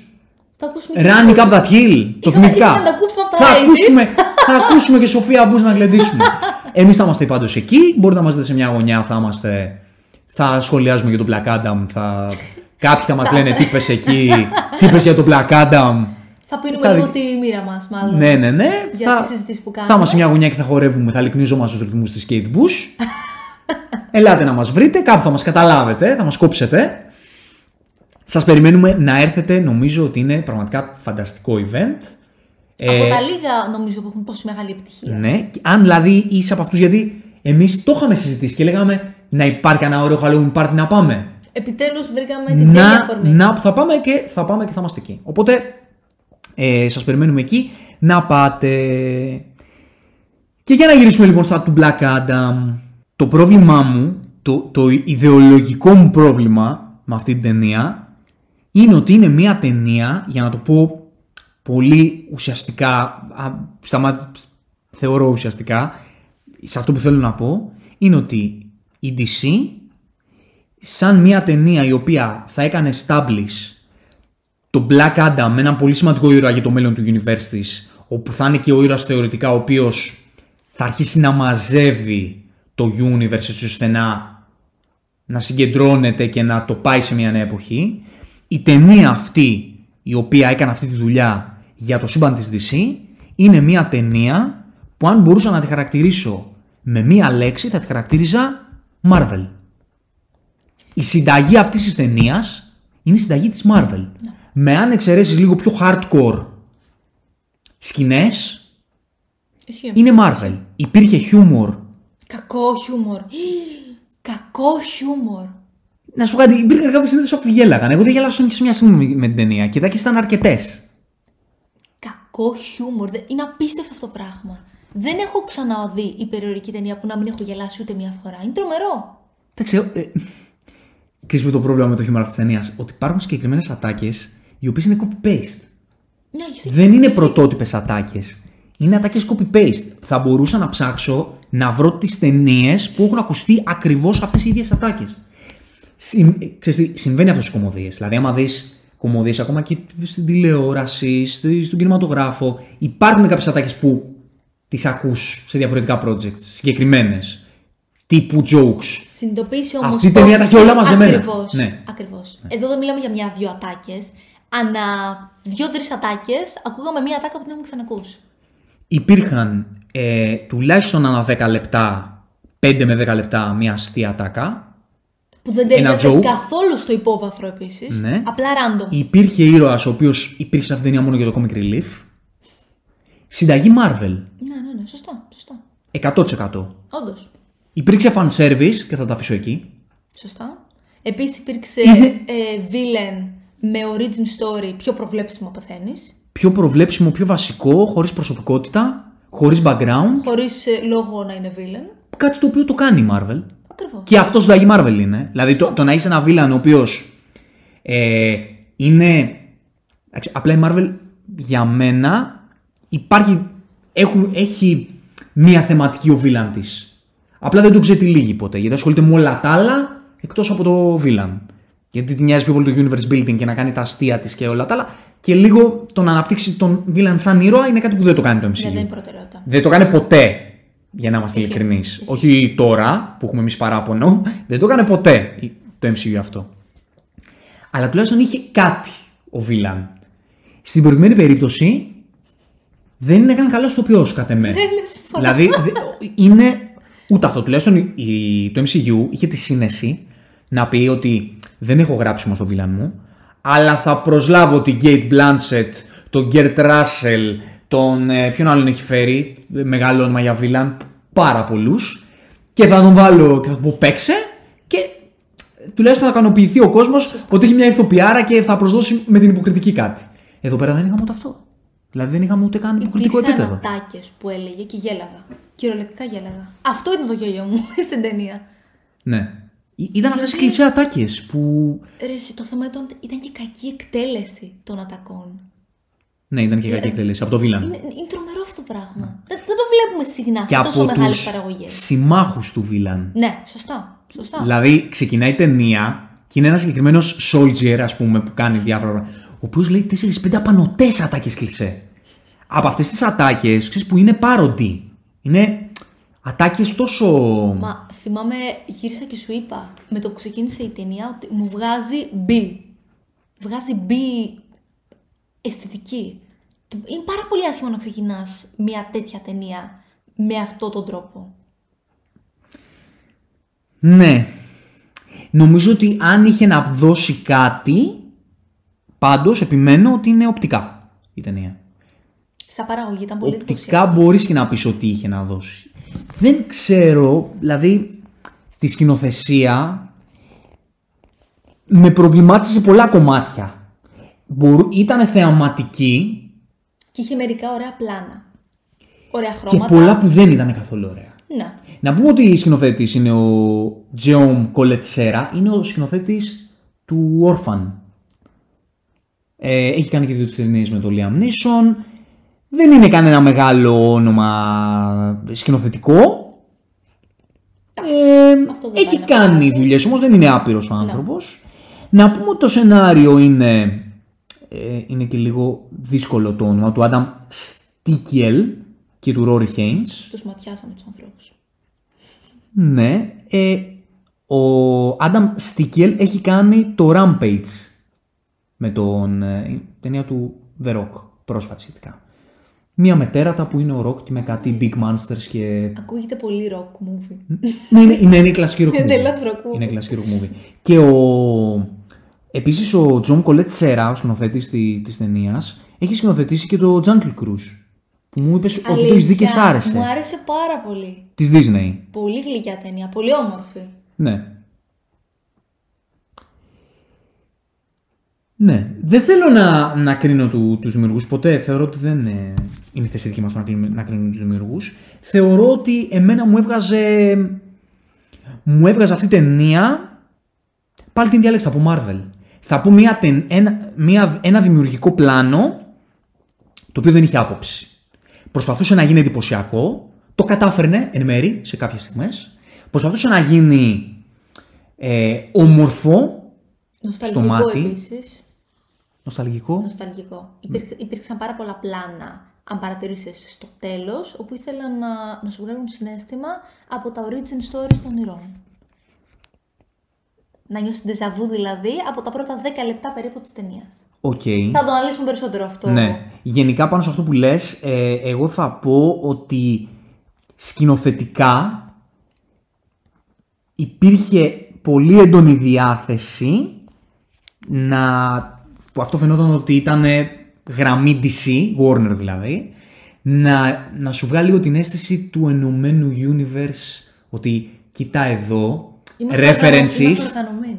Το ακούσουμε και Running πώς. up that hill. Το Είχαμε- θυμηθήκα. είχαμε να τα ακούσουμε από τα Θα 80s. ακούσουμε, θα ακούσουμε και Σοφία Bush να γλεντήσουμε. Εμείς θα είμαστε πάντως εκεί. Μπορείτε να μας δείτε σε μια γωνιά. Θα, είμαστε, θα σχολιάζουμε για τον Black Adam. Θα, κάποιοι θα μας λένε τι είπες εκεί, τι είπες για τον Black Adam. Θα πίνουμε Θα λίγο δει- τη μοίρα μας μάλλον. Ναι, ναι, ναι. Για θα, τις συζητήσεις που Θα κάνουμε. είμαστε σε μια γωνιά και θα χορεύουμε, θα λυκνίζομαστε στους ρυθμούς της Kate Bush. Ελάτε να μας βρείτε, κάπου θα μας καταλάβετε, θα μας κόψετε. Σας περιμένουμε να έρθετε, νομίζω ότι είναι πραγματικά φανταστικό event. Από Ε, τα λίγα νομίζω που έχουν τόσο μεγάλη επιτυχία. ναι, και αν δηλαδή είσαι από αυτούς, γιατί εμείς το είχαμε συζητήσει και λέγαμε να υπάρχει ένα ωραίο Halloween party να πάμε. Επιτέλους βρήκαμε την τέλεια να, αφορμή. να, θα πάμε και θα πάμε και θα είμαστε εκεί. Οπότε ε, σας περιμένουμε εκεί να πάτε. Και για να γυρίσουμε λοιπόν στα του Black Adam, το πρόβλημά μου, το, το ιδεολογικό μου πρόβλημα με αυτή την ταινία είναι ότι είναι μια ταινία, για να το πω πολύ ουσιαστικά, α, σταμα- θεωρώ ουσιαστικά, σε αυτό που θέλω να πω, είναι ότι η DC σαν μια ταινία η οποία θα έκανε establish το Black Adam με έναν πολύ σημαντικό ήρωα για το μέλλον του universe της, όπου θα είναι και ο ήρωας θεωρητικά ο οποίος θα αρχίσει να μαζεύει το universe ώστε να, να συγκεντρώνεται και να το πάει σε μια νέα εποχή. Η ταινία αυτή η οποία έκανε αυτή τη δουλειά για το σύμπαν της DC είναι μια ταινία που αν μπορούσα να τη χαρακτηρίσω με μία λέξη θα τη χαρακτήριζα Marvel. Η συνταγή αυτής της ταινίας είναι η συνταγή της Marvel. Με αν εξαιρέσεις λίγο πιο hardcore σκηνές, Ισχύει. είναι Marvel. Υπήρχε χιούμορ. Κακό χιούμορ. Κακό χιούμορ. Να σου πω κάτι, υπήρχαν κάποιες συνέντευξει που γέλαγαν. Εγώ δεν γέλασα σε μια στιγμή με την ταινία. Και εντάξει ήταν αρκετές. Κακό χιούμορ. Δεν- Είναι απίστευτο αυτό το πράγμα. Δεν έχω ξαναδεί υπερηρωτική ταινία που να μην έχω γελάσει ούτε μία φορά. Είναι τρομερό. Εντάξει, ε, ξέρεις με το πρόβλημα με το χιούμορ αυτής της ταινίας; Ότι υπάρχουν συγκεκριμένες ατάκες οι οποίες είναι copy-paste. Ναι, έχεις Δεν είναι πρωτότυπες ατάκες. Είναι ατάκες copy-paste. Θα μπορούσα να ψάξω να βρω τις ταινίες που έχουν ακουστεί ακριβώς αυτές οι ίδιες ατάκες. Συμβαίνει αυτό στις κομμωδίες. Δηλαδή, άμα δεις κομμωδίες ακόμα και στην τηλεόραση, στη- στον κινηματογράφο, υπάρχουν κάποιες ατάκες που τις ακούς σε διαφορετικά projects, συγκεκριμένες. Τύπου jokes. Συνειδητοποίησε όμως. Αυτή η ταινία τα έχει όλα μαζεμένα. Ακριβώς. Ναι. Ακριβώς. Εδώ δεν μιλάμε για μια-δύο ατάκες. Ανά δύο-τρει ατάκες ακούγαμε μία ατάκα που την έχουμε ξανακούσει. Υπήρχαν ε, τουλάχιστον ανά 10 λεπτά, 5 με 10 λεπτά, μια αστεία ατάκα. Που δεν Ένα ταιριάζει joke. καθόλου στο υπόβαθρο επίσης. Ναι. Απλά random. Υπήρχε ήρωας ο οποίος υπήρχε σε αυτήν την ταινία μόνο για το comic relief. Συνταγή Marvel. Ναι, ναι, ναι. Σωστά. Σωστά. 100%. Όντως. Υπήρξε fan service και θα το αφήσω εκεί. Σωστά. Επίσης υπήρξε Είναι- ε, villain με origin story πιο προβλέψιμο παθαίνει. Πιο προβλέψιμο, πιο βασικό, χωρίς προσωπικότητα, χωρίς background. Χωρίς λόγο να είναι villain. Κάτι το οποίο το κάνει η Marvel. Ακριβώς. Και αυτός συνταγή Marvel είναι. Δηλαδή το, το να είσαι ένα βίλαν ο οποίος ε, είναι. εντάξει, Απλά η Marvel για μένα υπάρχει. Έχουν, έχει μία θεματική ο βίλαν της. Απλά δεν το ξετυλίγει ποτέ γιατί ασχολείται με όλα τα άλλα εκτός από το βίλαν. Γιατί τη νοιάζει πιο πολύ το universe building και να κάνει τα αστεία της και όλα τα άλλα. Και λίγο το να αναπτύξει τον βίλαν σαν ήρωα είναι κάτι που δεν το κάνει το MCU. Ναι, δεν είναι προτεραιότητα. Δεν το έκανε ποτέ. Για να είμαστε Ισχύει. ειλικρινείς. Όχι τώρα που έχουμε εμείς παράπονο. Δεν το έκανε ποτέ το MCU αυτό. Αλλά τουλάχιστον είχε κάτι ο Βίλαν. Στην προηγούμενη περίπτωση δεν είναι καν καλός ηθοποιός κατά με. Ναι, ναι, συμφωνώ. δηλαδή δε- είναι ούτε αυτό. Τουλάχιστον η- η- το MCU είχε τη σύνεση να πει ότι δεν έχω γράψιμο στο Βίλαν μου, αλλά θα προσλάβω την Kate Blanchett, τον Gert Russell, τον. ε, ποιον άλλον έχει φέρει, ε, μεγάλο όνομα για Βίλαν, πάρα πολλούς. Και θα τον βάλω και θα του πω παίξε και ε, τουλάχιστον θα ικανοποιηθεί ο κόσμος ότι έχει μια ηθοποιάρα και θα προσδώσει με την υποκριτική κάτι. Εδώ πέρα δεν είχαμε ούτε αυτό. Δηλαδή δεν είχαμε ούτε καν υποκριτικό Υπήρχαν επίπεδο. ατάκε που έλεγε και γέλαγα. Κυριολεκτικά γέλαγα. Αυτό ήταν το γέλιο μου στην ταινία. Ναι. Ή- Ήταν αυτές οι κλεισέ ατάκες που. Ρε, εσύ, το θέμα ήταν, ήταν και κακή εκτέλεση των ατακών. Ναι, ήταν και κακή εκτέλεση από το Βίλαν. Είναι, είναι τρομερό αυτό το πράγμα. Δεν, δεν το βλέπουμε συχνά Και σε τόσο από μεγάλες τους παραγωγές. συμμάχους του Βίλαν. Ναι, σωστά. σωστά. Δηλαδή, ξεκινάει η ταινία και είναι ένας συγκεκριμένος soldier, ας πούμε, που κάνει διάφορα πράγματα. Ο οποίος λέει 4-5 απανοτές ατάκες κλεισέ. Από αυτές τις ατάκες, ξέρεις που είναι πάροντι. Είναι ατάκες τόσο. Μα θυμάμαι, γύρισα και σου είπα με το που ξεκίνησε η ταινία ότι μου βγάζει B. Βγάζει B αισθητική. Είναι πάρα πολύ άσχημο να ξεκινάς μια τέτοια ταινία με αυτόν τον τρόπο. Ναι. Νομίζω ότι αν είχε να δώσει κάτι, πάντως επιμένω ότι είναι οπτικά η ταινία. Σαν παραγωγή ήταν πολύ Οπτικά μπορείς και να πεις ότι είχε να δώσει. Δεν ξέρω, δηλαδή, τη σκηνοθεσία με προβλημάτισε σε πολλά κομμάτια. Μπορού, ήταν θεαματική Και είχε μερικά ωραία πλάνα. Ωραία και χρώματα. πολλά που δεν ήταν καθόλου ωραία. Ναι. Να πούμε ότι η σκηνοθέτης είναι ο Τζεόμ Κολετσέρα, είναι ο σκηνοθέτης του Orphan. Ε, έχει κάνει και δύο ταινίες με τον Liam Neeson. Δεν είναι κανένα μεγάλο όνομα σκηνοθετικό. Ε, Αυτό δεν έχει πάει να κάνει δουλειές, όμως δεν είναι άπειρος ο άνθρωπος. Να πούμε ότι το σενάριο είναι, ε, είναι και λίγο δύσκολο το όνομα του Άνταμ Στίκιελ και του Ρόρι Χέινς. Τους ματιάσαμε τους ανθρώπους. Ναι. Ε, ο Άνταμ Στίκιελ έχει κάνει το Rampage με τον ε, η ταινία του The Rock πρόσφατα σχετικά. Μία μετέρατα που είναι ο Rock και με κάτι Big Monsters και Ακούγεται πολύ rock movie. ναι, είναι, είναι, είναι κλασική rock Είναι movie. τελώς rock movie. Είναι κλασική rock movie. Και ο... Επίσης ο Τζον Κολέτ Σέρα, ο σκηνοθέτης της, της ταινίας, έχει σκηνοθετήσει και το Jungle Cruise. Που μου είπες ότι το έχεις δει και σ' Αλήθεια, άρεσε. Μου άρεσε πάρα πολύ. Της Disney. Πολύ γλυκιά ταινία, πολύ όμορφη. Ναι. Ναι. Δεν θέλω να, να κρίνω του, τους δημιουργούς ποτέ. Θεωρώ ότι δεν ε, είναι η θέση δική μας να κρίνουμε, να κρίνουμε τους δημιουργούς. Θεωρώ ότι εμένα μου έβγαζε... Μου έβγαζε αυτή η ταινία... Πάλι την διάλεξα από Marvel. Θα πω μια, τεν- ένα, μια, ένα δημιουργικό πλάνο το οποίο δεν είχε άποψη. Προσπαθούσε να γίνει εντυπωσιακό, το κατάφερνε εν μέρη σε κάποιες στιγμές. Προσπαθούσε να γίνει ε, όμορφο, Νοσταλγικό μάτι. επίσης. Νοσταλγικό. Νοσταλγικό. Υπήρχε- υπήρξαν πάρα πολλά πλάνα, αν παρατηρήσεις στο τέλος, όπου ήθελαν να, να σου βγάλουν συνέστημα από τα origin stories των ηρών. Να νιώσεις ντεζαβού δηλαδή από τα πρώτα 10 λεπτά περίπου της ταινίας. Οκ. Θα το αναλύσουμε περισσότερο αυτό. Ναι. Γενικά πάνω σε αυτό που λες, ε, εγώ θα πω ότι σκηνοθετικά υπήρχε πολύ έντονη διάθεση να... που αυτό φαινόταν ότι ήταν γραμμή DC, Warner δηλαδή, να, να σου βγάλει λίγο την αίσθηση του ενωμένου universe ότι κοίτα εδώ, Είμαστε οργανω- references, Είμαστε οργανωμένοι.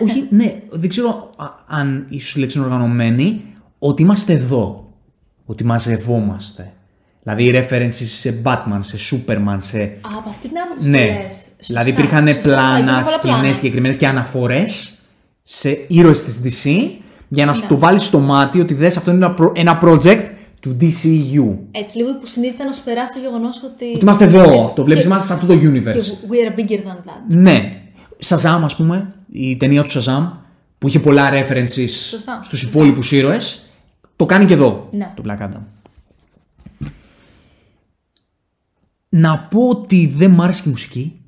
Ό- όχι, ναι, δεν ξέρω α- αν ίσως η λέξη είναι οργανωμένη, ότι είμαστε εδώ. Ότι μαζευόμαστε. Δηλαδή references σε Batman, σε Superman, σε... Α, από αυτή την άποψη ναι. το λες. Σωστά, δηλαδή υπήρχαν σωστά, πλάνα, υπήρχαν πολλά σκηνές πλάνα. συγκεκριμένες και αναφορές σε ήρωες της DC για να σου Ναι. το βάλεις στο μάτι ότι δες αυτό είναι ένα, προ- ένα project του DCU. Έτσι, λίγο υποσυνείδητα να σου περάσει το γεγονός ότι. Ότι είμαστε εδώ, Έτσι, αυτό βλέπεις, και- είμαστε σε αυτό το universe. και We are bigger than that. Ναι. Shazam, ας πούμε, η ταινία του Shazam, που είχε πολλά references Σωστά. στους υπόλοιπους ήρωες, το κάνει και εδώ, Ναι. το Black Adam. Να πω ότι δεν μ' άρεσε και η μουσική.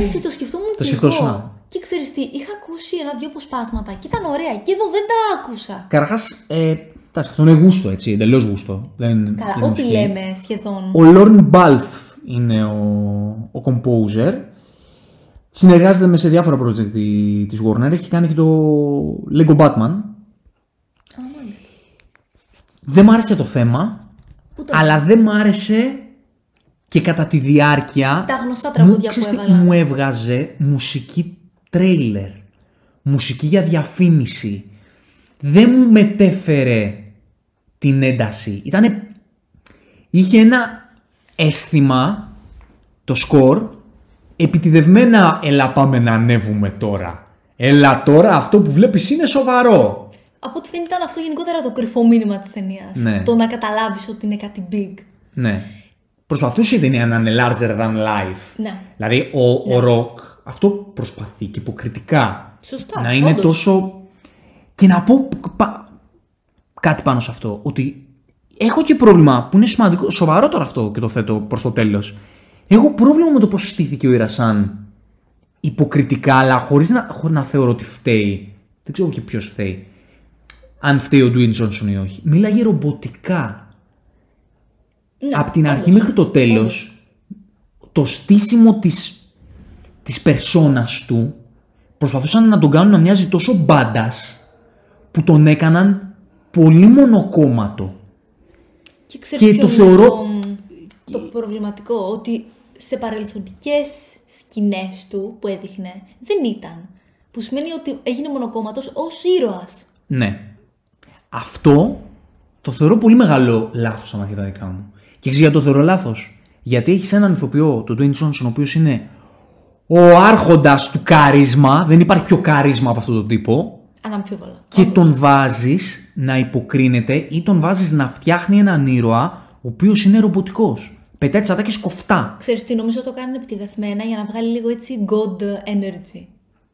Εσύ το σκεφτόμουν και σκεφτόσουν, α. εγώ. Και ξέρεις τι, είχα ακούσει ένα-δυο αποσπάσματα και ήταν ωραία. Και εδώ δεν τα άκουσα. Καταρχάς, ε, εντάξει, αυτό είναι γούστο, έτσι, εντελώς γούστο. Δεν, δεν Καλά, είναι ό,τι μουσική. λέμε σχεδόν. Ο Lorne Balfe είναι ο, ο composer. Συνεργάζεται με σε διάφορα project τη- της Warner. Έχει κάνει και το Lego Batman. Α, μάλιστα. Δεν μ' άρεσε το θέμα, Ούτε αλλά δεν μ' άρεσε και κατά τη διάρκεια. Τα γνωστά τραγούδια ξέρεις που τι, έβαλαν. Μου έβγαζε; Μουσική τρέιλερ. Μουσική για διαφήμιση. Δεν μου μετέφερε την ένταση. Ήτανε... Είχε ένα αίσθημα, το σκορ, επιτιδευμένα έλα πάμε να ανέβουμε τώρα. Έλα τώρα αυτό που βλέπεις είναι σοβαρό. Από ό,τι φαίνεται ήταν αυτό γενικότερα το κρυφό μήνυμα της ταινίας. Ναι. Το να καταλάβεις ότι είναι κάτι big. Ναι. Προσπαθούσε η ταινία να είναι larger than life. Ναι. Δηλαδή ο, ο Ροκ αυτό προσπαθεί και υποκριτικά. Σωστά, Να είναι όντως. τόσο. Και να πω πα- κάτι πάνω σε αυτό. Ότι έχω και πρόβλημα που είναι σημαντικό. Σοβαρό τώρα αυτό και το θέτω προς το τέλος. Έχω πρόβλημα με το πώς στήθηκε ο Ιρασάν υποκριτικά, αλλά χωρίς να, χωρίς να θεωρώ ότι φταίει. Δεν ξέρω και ποιος φταίει. Αν φταίει ο Ντουίν Τζόνσον ή όχι. Μίλαγε ρομποτικά. Ναι, από την αρχή όντως. μέχρι το τέλος, το στήσιμο της, της περσόνας του προσπαθούσαν να τον κάνουν να μοιάζει τόσο μπάντας που τον έκαναν πολύ μονοκόμματο. Και, ξέρεις Και ποιο το είναι θεωρώ- Το, το προβληματικό, ότι σε παρελθοντικές σκηνές του που έδειχνε δεν ήταν. Που σημαίνει ότι έγινε μονοκόμματος ως ήρωας. Ναι. Αυτό το θεωρώ πολύ μεγάλο λάθος στα μάτια τα δικά μου. Και ξέρεις γιατί το θεωρώ λάθος; Γιατί έχεις έναν ηθοποιό, τον Dwayne Johnson, ο οποίος είναι ο άρχοντας του καρίσμα, δεν υπάρχει πιο καρίσμα από αυτόν τον τύπο, Αναμφίβολα. και τον βάζεις να υποκρίνεται ή τον βάζεις να φτιάχνει έναν ήρωα ο οποίος είναι ρομποτικός. πετάει τις ατάκες κοφτά. Ξέρεις τι, νομίζω το κάνουν επιτιδευμένα για να βγάλει λίγο έτσι god energy.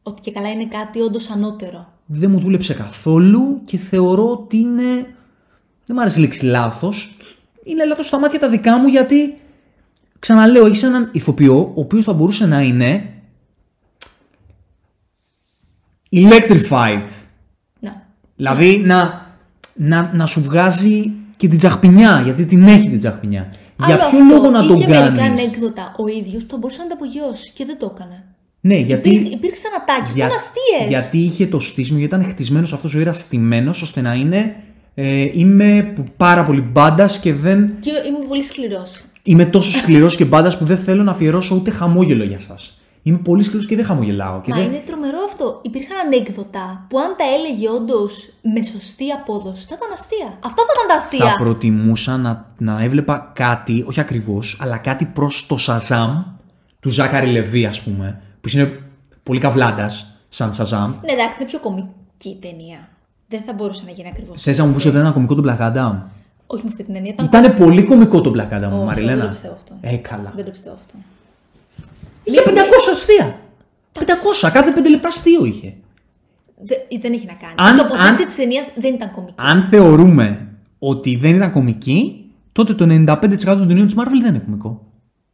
Ότι και καλά είναι κάτι όντως ανώτερο. Δεν μου δούλεψε καθόλου και θεωρώ ότι είναι. Δεν μου άρεσε η λέξη λάθος. Είναι λάθος στα μάτια τα δικά μου γιατί. Ξαναλέω, έχεις έναν ηθοποιό ο οποίος θα μπορούσε να είναι. Electrified. Να. Δηλαδή να, να, να σου βγάζει και την τσαχπινιά, γιατί την έχει την τσαχπινιά. Για Άλλο ποιο αυτό, λόγο να τον είχε μερικά κάνει. ανέκδοτα ο ίδιος που θα μπορούσε να τα απογειώσει και δεν το έκανε. Ναι, γιατί. Υπήρ- υπήρξαν ατάκες, ήταν αστείες. Γιατί είχε το στήσιμο, γιατί ήταν χτισμένος αυτός ο ήρας στημένος ώστε να είναι. Ε, είμαι πάρα πολύ μπάντας και δεν. Και είμαι πολύ σκληρός. Είμαι τόσο σκληρός και μπάντας που δεν θέλω να αφιερώσω ούτε χαμόγελο για σας. Είμαι πολύ σκληρός και δεν χαμογελάω. Και Μα δεν... είναι τρομερό αυτό. Υπήρχαν ανέκδοτα που αν τα έλεγε όντως με σωστή απόδοση θα ήταν αστεία. Αυτά θα ήταν τα αστεία. Θα προτιμούσα να, να έβλεπα κάτι, όχι ακριβώς, αλλά κάτι προς το Σαζάμ του Ζάκαρη Λεβί, ας πούμε, που είναι πολύ καβλάντας, σαν Σαζάμ. Ναι, εντάξει, είναι πιο κομική ταινία. Δεν θα μπορούσε να γίνει ακριβώς. Θες να μου πεις ότι δεν ήταν κωμικό το Black Adam; Όχι με αυτή την ταινία. Ήταν... Ήταν πολύ κωμικό το Black Adam, Όχι, Μαριλένα. δεν το πιστεύω αυτό. Ε, καλά. Δεν το πιστεύω αυτό. Είχε 500 αστεία. 500, κάθε 5 λεπτά αστείο είχε. Δε- δεν έχει να κάνει. Αν- η τοποθέτηση αν- της ταινίας δεν ήταν κομική. Αν θεωρούμε ότι δεν ήταν κωμική, τότε το 95% των ταινιών της Marvel δεν είναι κωμικό.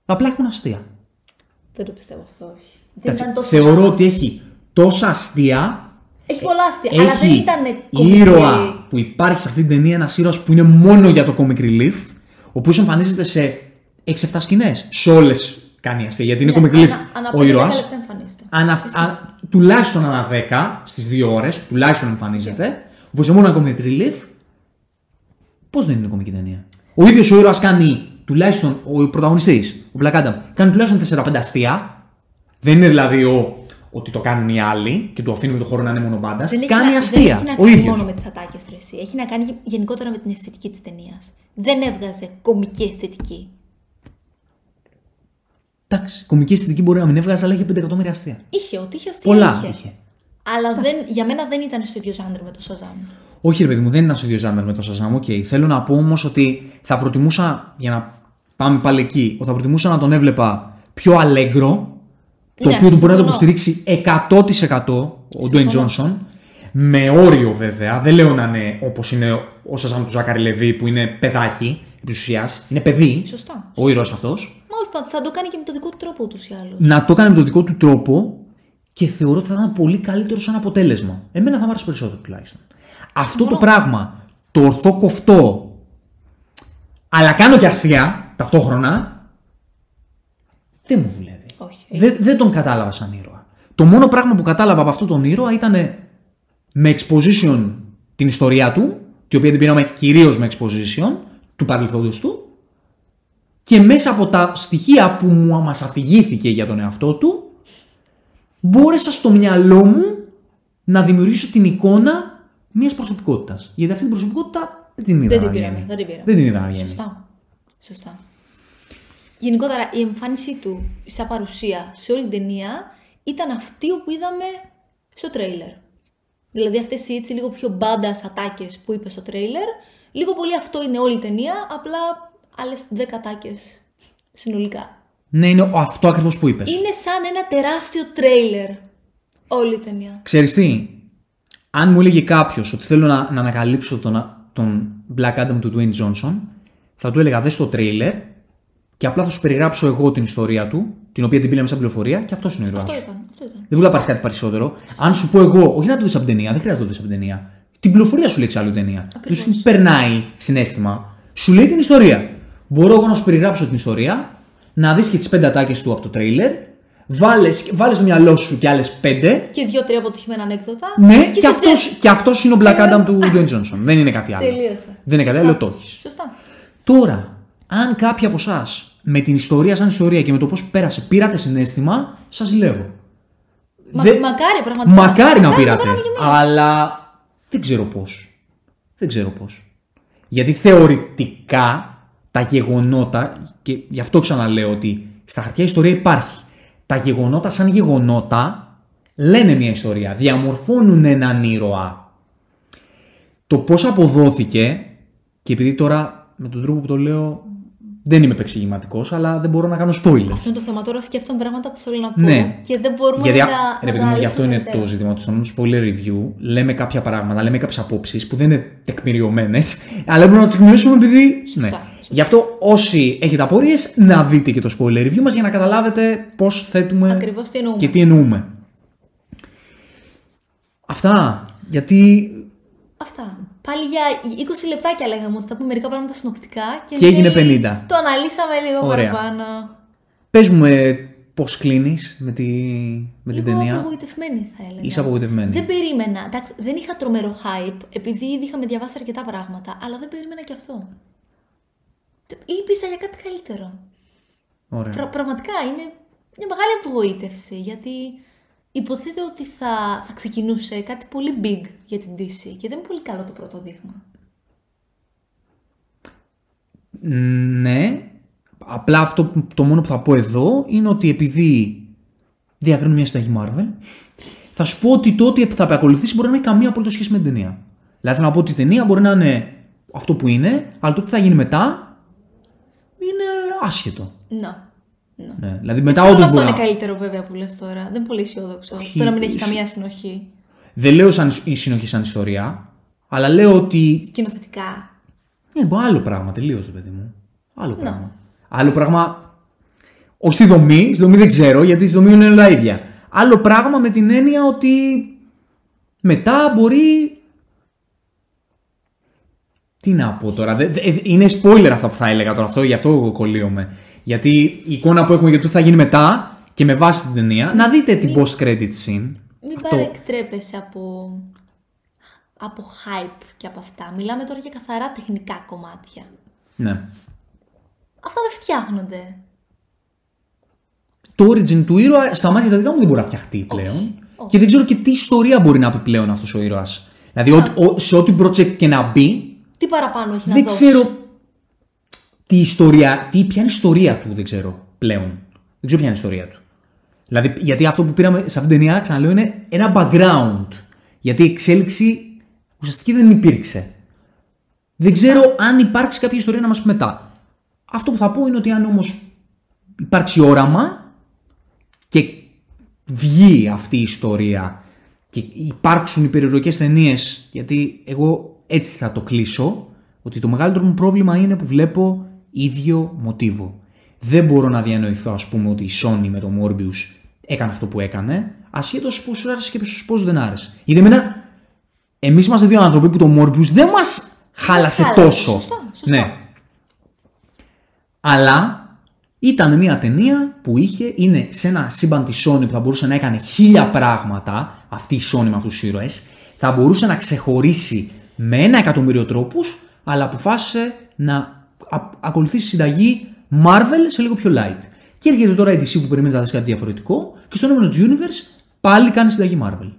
Απλά έχουν αστεία. Δεν το πιστεύω αυτό, όχι. Δεν Εντάξει, ήταν τόσο. Θεωρώ καλά. ότι έχει τόσα αστεία. Έχει πολλά αστεία, αλλά δεν Έχει ήταν κομική. ήρωα που υπάρχει σε αυτή την ταινία, ένας ήρωας που είναι μόνο για το comic relief, ο οποίος εμφανίζεται σε 6-7 σκηνές. Σε όλες κάνει αστεία, γιατί είναι Ναι, comic relief ανα- ανά ο 5-10 ήρωας. λεπτά εμφανίζεται. Ανα, α, τουλάχιστον ανά 10 στις 2 ώρες, τουλάχιστον εμφανίζεται. Όπως σε μόνο ένα comic relief. Πώς δεν είναι κομική ταινία. Ο ίδιος ο ήρωας κάνει τουλάχιστον, ο πρωταγωνιστής, ο Black Adam, κάνει τουλάχιστον 4-5 αστεία. Δεν είναι δηλαδή ο, ότι το κάνουν οι άλλοι και του αφήνουμε το χώρο να είναι μόνο μπάντας. Δεν έχει Κάνει να, αστεία. Δεν έχει να ο κάνει ίδιος. μόνο με τις ατάκες εσύ. Έχει να κάνει γενικότερα με την αισθητική της ταινίας. Δεν έβγαζε κομική αισθητική. Εντάξει, κομική αισθητική μπορεί να μην έβγαζε, αλλά είχε 5 εκατομμύρια αστεία. Είχε, ό,τι είχε αστεία. Πολλά είχε. είχε. Αλλά δεν, για μένα δεν ήταν στο ίδιο genre με το Shazam. Όχι, ρε παιδί μου, δεν ήταν στο ίδιο ζάμερ με το Shazam. OK. Θέλω να πω όμως ότι θα προτιμούσα, για να πάμε πάλι εκεί, ότι θα προτιμούσα να τον έβλεπα πιο αλέγκρο, το Ναι, οποίο του μπορεί να το συμφωνώ. υποστηρίξει 100% ο Dwayne Συμφωνώ. Johnson. Με όριο βέβαια. Δεν λέω να είναι όπως είναι ο Shazam του Zachary Levi που είναι παιδάκι επί της ουσίας. Είναι παιδί. Σωστά. Ο ήρωας αυτός. Μα όχι, πα- θα το κάνει και με το δικό του τρόπο ούτως ή άλλως. Να το κάνει με τον δικό του τρόπο και θεωρώ ότι θα ήταν πολύ καλύτερο σαν αποτέλεσμα. Εμένα θα μου άρεσε περισσότερο τουλάχιστον. Αυτό το πράγμα, το ορθό κοφτό, αλλά κάνω και αστεία ταυτόχρονα, δεν μου δουλεύει. Όχι. Δεν, δεν τον κατάλαβα σαν ήρωα. Το μόνο πράγμα που κατάλαβα από αυτόν τον ήρωα ήταν με exposition την ιστορία του, την οποία την πήραμε κυρίως με exposition του παρελθόντος του, και μέσα από τα στοιχεία που μου μας αφηγήθηκε για τον εαυτό του, μπόρεσα στο μυαλό μου να δημιουργήσω την εικόνα μιας προσωπικότητας. Γιατί αυτή την προσωπικότητα δεν την είδα Δεν να την πήραμε. βγαίνει. Δεν την πήραμε. Δεν την είδα να βγαίνει. Σωστά. Σωστά. Γενικότερα η εμφάνισή του σαν παρουσία σε όλη την ταινία ήταν αυτή που είδαμε στο τρέιλερ. Δηλαδή αυτές οι έτσι λίγο πιο μπάντας ατάκες που είπε στο τρέιλερ, λίγο πολύ αυτό είναι όλη η ταινία, απλά άλλες 10 ατάκες συνολικά. Ναι, είναι ο- αυτό ακριβώς που είπες. Είναι σαν ένα τεράστιο τρέιλερ όλη η ταινία. Ξέρεις τι, αν μου έλεγε κάποιος ότι θέλω να, να ανακαλύψω τον, τον Black Adam του Dwayne Johnson, θα του έλεγα δες το τρέιλερ και απλά θα σου περιγράψω εγώ την ιστορία του, την οποία την πήραμε σαν πληροφορία και αυτός είναι ο ήρωας Αυτό σου. ήταν. Αυτό ήταν. Δεν μπορεί να πάρει κάτι περισσότερο. Αν σου πω εγώ, όχι να το δεις από την ταινία, δεν χρειάζεται να το δεις από την ταινία. Την πληροφορία σου λέει εξάλλου η ταινία. Δεν σου περνάει συνέστημα. Σου λέει την ιστορία. Μπορώ εγώ να σου περιγράψω την ιστορία, να δεις και τις πέντε ατάκες του από το τρέιλερ, βάλες, βάλες στο μυαλό σου και άλλες πέντε. Και δύο-τρία αποτυχημένα ανέκδοτα. Ναι, και, είσαι αυτός, τζες. και αυτός είναι ο Black Τέλος. Adam του Dwayne Johnson. Δεν είναι κάτι άλλο. Τελείωσε. Δεν είναι κάτι Σωστά. άλλο, το έχεις. Σωστά. Τώρα, αν κάποιοι από εσάς με την ιστορία σαν ιστορία και με το πώς πέρασε πήρατε συνέστημα, σας ζηλεύω. Μα, Δεν- Μακάρι πραγματικά. Μακάρι να το πήρατε. πέραμε κι εμείς. Αλλά δεν ξέρω πώς. Δεν ξέρω πώς. Γιατί θεωρητικά τα γεγονότα, και γι' αυτό ξαναλέω ότι στα χαρτιά η ιστορία υπάρχει. Τα γεγονότα σαν γεγονότα λένε μια ιστορία, διαμορφώνουν έναν ήρωα. Το πώς αποδόθηκε, και επειδή τώρα με τον τρόπο που το λέω Δεν είμαι επεξηγηματικός, αλλά δεν μπορώ να κάνω spoilers. Αυτό είναι το θέμα. Τώρα σκέφτομαι πράγματα που θέλω να πω Ναι. και δεν μπορούμε Γιατί να, α- να ρε παιδί τα μου, γι' λύσουμε αυτό είναι περαιτέρω. το ζήτημα του στον spoiler review. Λέμε κάποια πράγματα, λέμε κάποιες απόψεις που δεν είναι τεκμηριωμένες, αλλά μπορούμε να τις εκμηριώσουμε επειδή. Σωστά, ναι. σωστά. Γι' αυτό όσοι έχετε απορίες, να δείτε και το spoiler review μας για να καταλάβετε πώς θέτουμε Ακριβώς τι εννοούμε. και τι εννοούμε. Αυτά. Γιατί Αυτά. Πάλι για 20 λεπτάκια λέγαμε ότι θα πούμε μερικά πράγματα συνοπτικά και, Και εν έγινε τέλει 50. Το αναλύσαμε λίγο Ωραία. παραπάνω. πες μου πώς κλείνεις με, τη, με την Λίγο ταινία; απογοητευμένη θα έλεγα. Είσαι απογοητευμένη. Δεν περίμενα. Εντάξει, δεν είχα τρομερό hype επειδή ήδη είχαμε διαβάσει αρκετά πράγματα, αλλά δεν περίμενα και αυτό. Ήπισα για κάτι καλύτερο. Ωραία. Πρα- πραγματικά είναι μια μεγάλη απογοήτευση γιατί υποθέτω ότι θα, θα ξεκινούσε κάτι πολύ big για την DC και δεν είναι πολύ καλό το πρώτο δείγμα. Ναι. Απλά αυτό που- το μόνο που θα πω εδώ είναι ότι επειδή διακρίνω μια συνταγή Marvel, θα σου πω ότι το ότι θα επακολουθήσει μπορεί να μην έχει καμία απολύτω σχέση με την ταινία. Δηλαδή θέλω να πω ότι η ταινία μπορεί να είναι αυτό που είναι, αλλά το τι θα γίνει μετά είναι άσχετο. Να. Να. Ναι. Δηλαδή μετά Ξέρω αν όντως αυτό μπορεί είναι να... καλύτερο βέβαια που λες τώρα. Δεν είναι πολύ αισιόδοξο. Όχι, Το να μην έχει ίσως- καμία συνοχή. Δεν λέω σαν η συνοχή σαν ιστορία, αλλά λέω ότι Σκηνοθετικά. Ναι, μπο, άλλο πράγμα τελείω, ρε παιδί μου. Άλλο πράγμα. Άλλο πράγμα. Ω στη δομή, στη δομή δεν ξέρω γιατί στη δομή είναι όλα ίδια. Άλλο πράγμα με την έννοια ότι μετά μπορεί. Τι να πω τώρα, δε- δε- είναι spoiler αυτά που θα έλεγα τώρα αυτό, γι' αυτό κολλείομαι. Γιατί η εικόνα που έχουμε για το τι θα γίνει μετά και με βάση την ταινία, να δείτε την post credit scene. Μην Αυτό. παρεκτρέπεσαι από, από hype και από αυτά. Μιλάμε τώρα για καθαρά τεχνικά κομμάτια. Ναι. Αυτά δεν φτιάχνονται. το origin του ήρωα στα μάτια τα δικά μου δεν μπορεί να φτιαχτεί πλέον. όχι. Και δεν ξέρω και τι ιστορία μπορεί να πει πλέον αυτός ο ήρωας. Δηλαδή, ό,τι- ο- σε ό,τι project και να μπει, Τι παραπάνω έχει να δεν δώσει. ξέρω τι ιστορία, τι, ποια είναι η ιστορία του, δεν ξέρω πλέον. Δεν ξέρω ποια είναι η ιστορία του. Δηλαδή, γιατί αυτό που πήραμε σε αυτήν την ταινία, ξαναλέω, είναι ένα background. Γιατί η εξέλιξη ουσιαστική δεν υπήρξε. Δεν ξέρω αν υπάρξει κάποια ιστορία να μας πει μετά. Αυτό που θα πω είναι ότι αν όμως υπάρξει όραμα και βγει αυτή η ιστορία και υπάρξουν υπερηρωτικές ταινίες, γιατί εγώ έτσι θα το κλείσω, ότι το μεγαλύτερο μου πρόβλημα είναι που βλέπω ίδιο μοτίβο. Δεν μπορώ να διανοηθώ, ας πούμε, ότι η Sony με το Morbius έκανε αυτό που έκανε, ασχέτως πώς σου άρεσε και πώς δεν άρεσε. Γιατί εμένα, εμείς είμαστε δύο άνθρωποι που το Morbius δεν μας χάλασε χάλασε. τόσο. Σωστό, σωστό. Ναι. Αλλά ήταν μια ταινία που είχε, είναι σε ένα σύμπαν της Sony που θα μπορούσε να έκανε χίλια πράγματα, αυτή η Sony με αυτούς τους ήρωες, θα μπορούσε να ξεχωρίσει με ένα εκατομμύριο τρόπους, αλλά αποφάσισε να α- ακολουθήσει συνταγή Marvel σε λίγο πιο light. Και έρχεται τώρα η DC που περιμένει να δει κάτι διαφορετικό, και στο νούμερο του Universe πάλι κάνει συνταγή Marvel.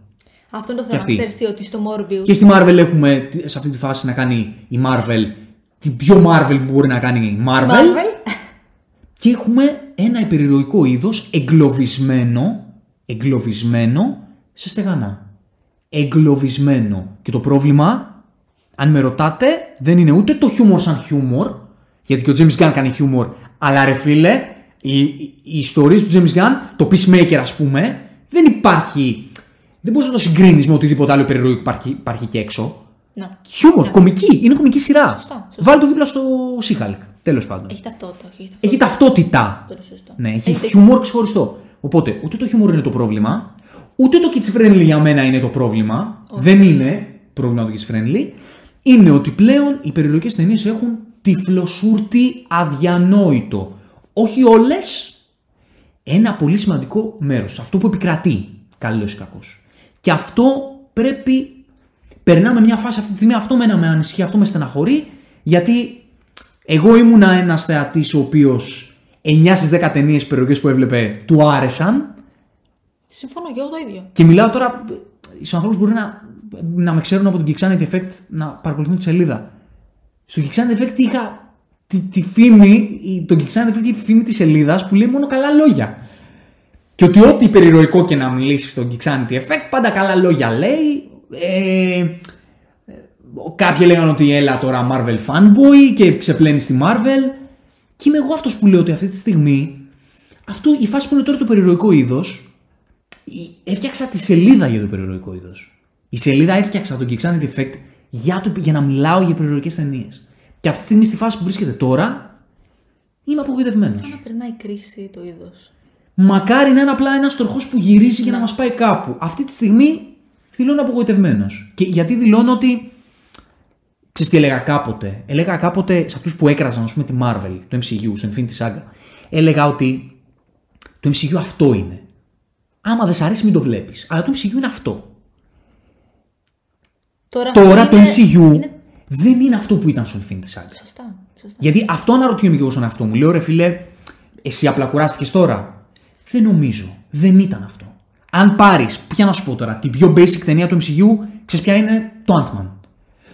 Αυτό είναι το Και θέμα. αυτή. Ξέρεις τι, ότι στο Morbius Και στη Marvel έχουμε τη- σε αυτή τη φάση να κάνει η Marvel την πιο Marvel που μπορεί να κάνει η Marvel. Marvel. Και έχουμε ένα υπερηρωικό είδος εγκλωβισμένο, εγκλωβισμένο σε στεγανά. Εγκλωβισμένο. Και το πρόβλημα, αν με ρωτάτε, δεν είναι ούτε το χιούμορ σαν χιούμορ, γιατί και ο James Gunn κάνει χιούμορ, αλλά ρε φίλε, οι, οι, οι ιστορίες του James Gunn, το Peacemaker ας πούμε, δεν υπάρχει, δεν μπορείς να το συγκρίνεις με οτιδήποτε άλλο υπερηρωικό υπάρχει, υπάρχει και έξω. Να. Χιούμορ, κομική, είναι κομική σειρά. Σωστά, σωστά. Βάλει το δίπλα στο She-Hulk, τέλος πάντων. Έχει ταυτότητα. όχι, Έχει Έχει ταυτότητα. ταυτότητα. Αυτό είναι σωστό. Ναι, έχει Έχετε- χιούμορ ξεχωριστό. Οπότε, ούτε το χιούμορ είναι το πρόβλημα, ούτε το kids friendly για μένα είναι το πρόβλημα. Δεν είναι πρόβλημα το kids friendly. Είναι ότι πλέον οι περιοχέ ταινίες έχουν τυφλοσούρτι αδιανόητο. Όχι όλες, ένα πολύ σημαντικό μέρος. Αυτό που επικρατεί, καλός ή κακός. Και αυτό πρέπει. Περνάμε μια φάση αυτή τη στιγμή, αυτό με με ανησυχεί, αυτό με στεναχωρεί, γιατί εγώ ήμουνα ένας θεατής ο οποίος 9 στις 10 ταινίες περιοχές που έβλεπε του άρεσαν. Συμφωνώ και εγώ το ίδιο. Και μιλάω τώρα στους ανθρώπους που μπορεί να, να με ξέρουν από τον Kixanity Effect να παρακολουθούν τη σελίδα. Στο Kixanity Effect είχα τη, τη φήμη, η- το Kixanity Effect είχε τη φήμη της σελίδας που λέει μόνο καλά λόγια. Και ότι ό,τι υπερηρωικό και να μιλήσει στο Kixanity Effect, πάντα καλά λόγια λέει. Ε, ε, κάποιοι λέγανε ότι έλα τώρα Marvel fanboy και ξεπλένει στη Marvel. Και είμαι εγώ αυτός που λέω ότι αυτή τη στιγμή, αυτό, η φάση που είναι τώρα το περιεροϊκό είδος, έφτιαξα τη σελίδα για το περιεροϊκό είδος. Η σελίδα έφτιαξα τον Kixanity Effect για, το, για να μιλάω για περιεροϊκέ ταινίες. Και αυτή τη στιγμή στη φάση που βρίσκεται τώρα, είμαι απογοητευμένος. Σαν να περνάει κρίση το είδος. Μακάρι να είναι απλά ένας τροχός που γυρίζει για να μας πάει κάπου. Αυτή τη στιγμή δηλώνω απογοητευμένος. Και γιατί δηλώνω ότι. Ξέρεις τι έλεγα κάποτε; Έλεγα κάποτε σε αυτούς που έκραζαν, ας πούμε, τη Marvel, το MCU, στο Infinity Saga. Έλεγα ότι το MCU αυτό είναι. Άμα δεν σ' αρέσει, μην το βλέπεις. Αλλά το MCU είναι αυτό. Τώρα, Τώρα αυτό το είναι- MCU είναι- δεν είναι αυτό που ήταν στο Infinity Saga. Σωστά. σωστά. Γιατί αυτό αναρωτιέμαι και εγώ στον εαυτό μου. Λέω ρε φίλε, εσύ απλά κουράστηκες τώρα. Δεν νομίζω. Δεν ήταν αυτό. Αν πάρεις, ποια να σου πω τώρα, την πιο basic ταινία του MCU, ξέρεις ποια είναι; Το Ant-Man.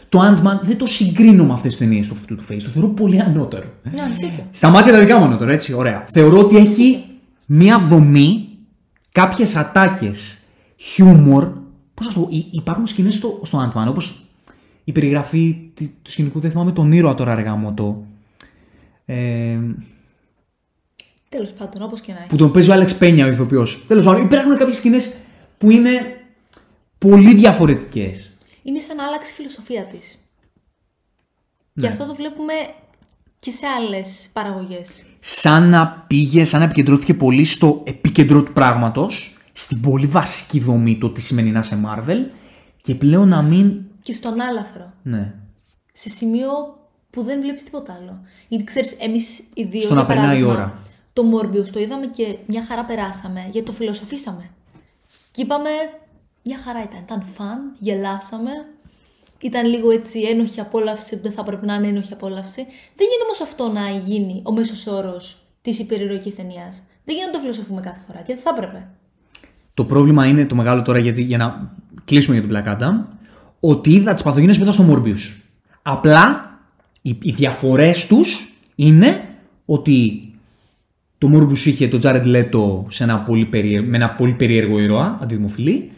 Το Ant-Man δεν το συγκρίνω με αυτές τις ταινίες του αυτού του face. Το θεωρώ πολύ ανώτερο. Ναι, έχεις δίκιο. Στα μάτια τα δικά μου ανώτερο, έτσι, ωραία. Θεωρώ ότι έχει μία δομή, κάποιες ατάκες, χιούμορ. Πώς να σου πω, υ- υπάρχουν σκηνές στο, στο Ant-Man, όπως η περιγραφή τη- του σκηνικού, δεν θυμάμαι τον ήρωα τώρα, αργά μου το. Ε, Τέλος πάντων, όπως και να έχει. που τον παίζει ο Άλεξ Πένια, ο ηθοποιός. Τέλος πάντων, υπάρχουν κάποιες σκηνές που είναι πολύ διαφορετικές. Είναι σαν να άλλαξε η φιλοσοφία της. Ναι. Και αυτό το βλέπουμε και σε άλλες παραγωγές. Σαν να πήγε, σαν να επικεντρώθηκε πολύ στο επίκεντρο του πράγματος, στην πολύ βασική δομή το τι σημαίνει να είσαι Marvel και πλέον να μην. Και στον άλαφρο. Ναι. Σε σημείο που δεν βλέπεις τίποτα άλλο. Γιατί ξέρεις, εμείς οι δύο. Στο να για περνάει η παράδειγμα, ώρα. Το Morbius το είδαμε και μια χαρά περάσαμε, γιατί το φιλοσοφήσαμε. Και είπαμε, μια χαρά ήταν. Ήταν φαν, γελάσαμε. Ήταν λίγο έτσι ένοχη απόλαυση που δεν θα πρέπει να είναι ένοχη απόλαυση. Δεν γίνεται όμως αυτό να γίνει ο μέσος όρος της υπερηρωικής ταινίας. Δεν γίνεται να το φιλοσοφούμε κάθε φορά και δεν θα έπρεπε. Το πρόβλημα είναι το μεγάλο τώρα, γιατί, για να κλείσουμε για τον Black Adam, ότι είδα τις παθογένειες που είδα στο Morbius. Απλά οι, οι διαφορές τους είναι ότι το Morbius είχε τον Jared Leto σε ένα πολύ περίεργο, με ένα πολύ περίεργο ήρωα, αντιδημοφιλή,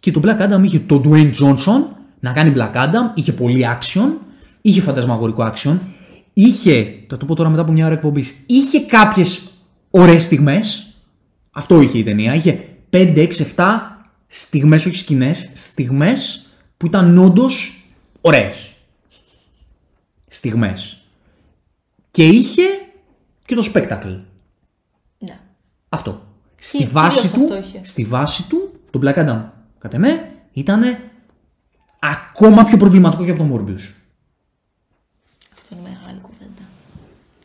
και το Black Adam είχε τον Dwayne Johnson να κάνει Black Adam, είχε πολύ action, είχε φαντασμαγορικό action, είχε, θα το πω τώρα μετά από μια ώρα εκπομπής, είχε κάποιες ωραίες στιγμές, αυτό είχε η ταινία. Είχε 5, 6, 7 στιγμές, όχι σκηνές, στιγμές που ήταν όντως ωραίες. Στιγμές. Και είχε και το spectacle. Ναι. Αυτό. Στη κυρίως βάση, του, αυτό είχε. στη βάση του, το Black Adam, κατά με, ήταν ακόμα πιο προβληματικό και από το Morbius. Αυτό είναι μεγάλη κουβέντα.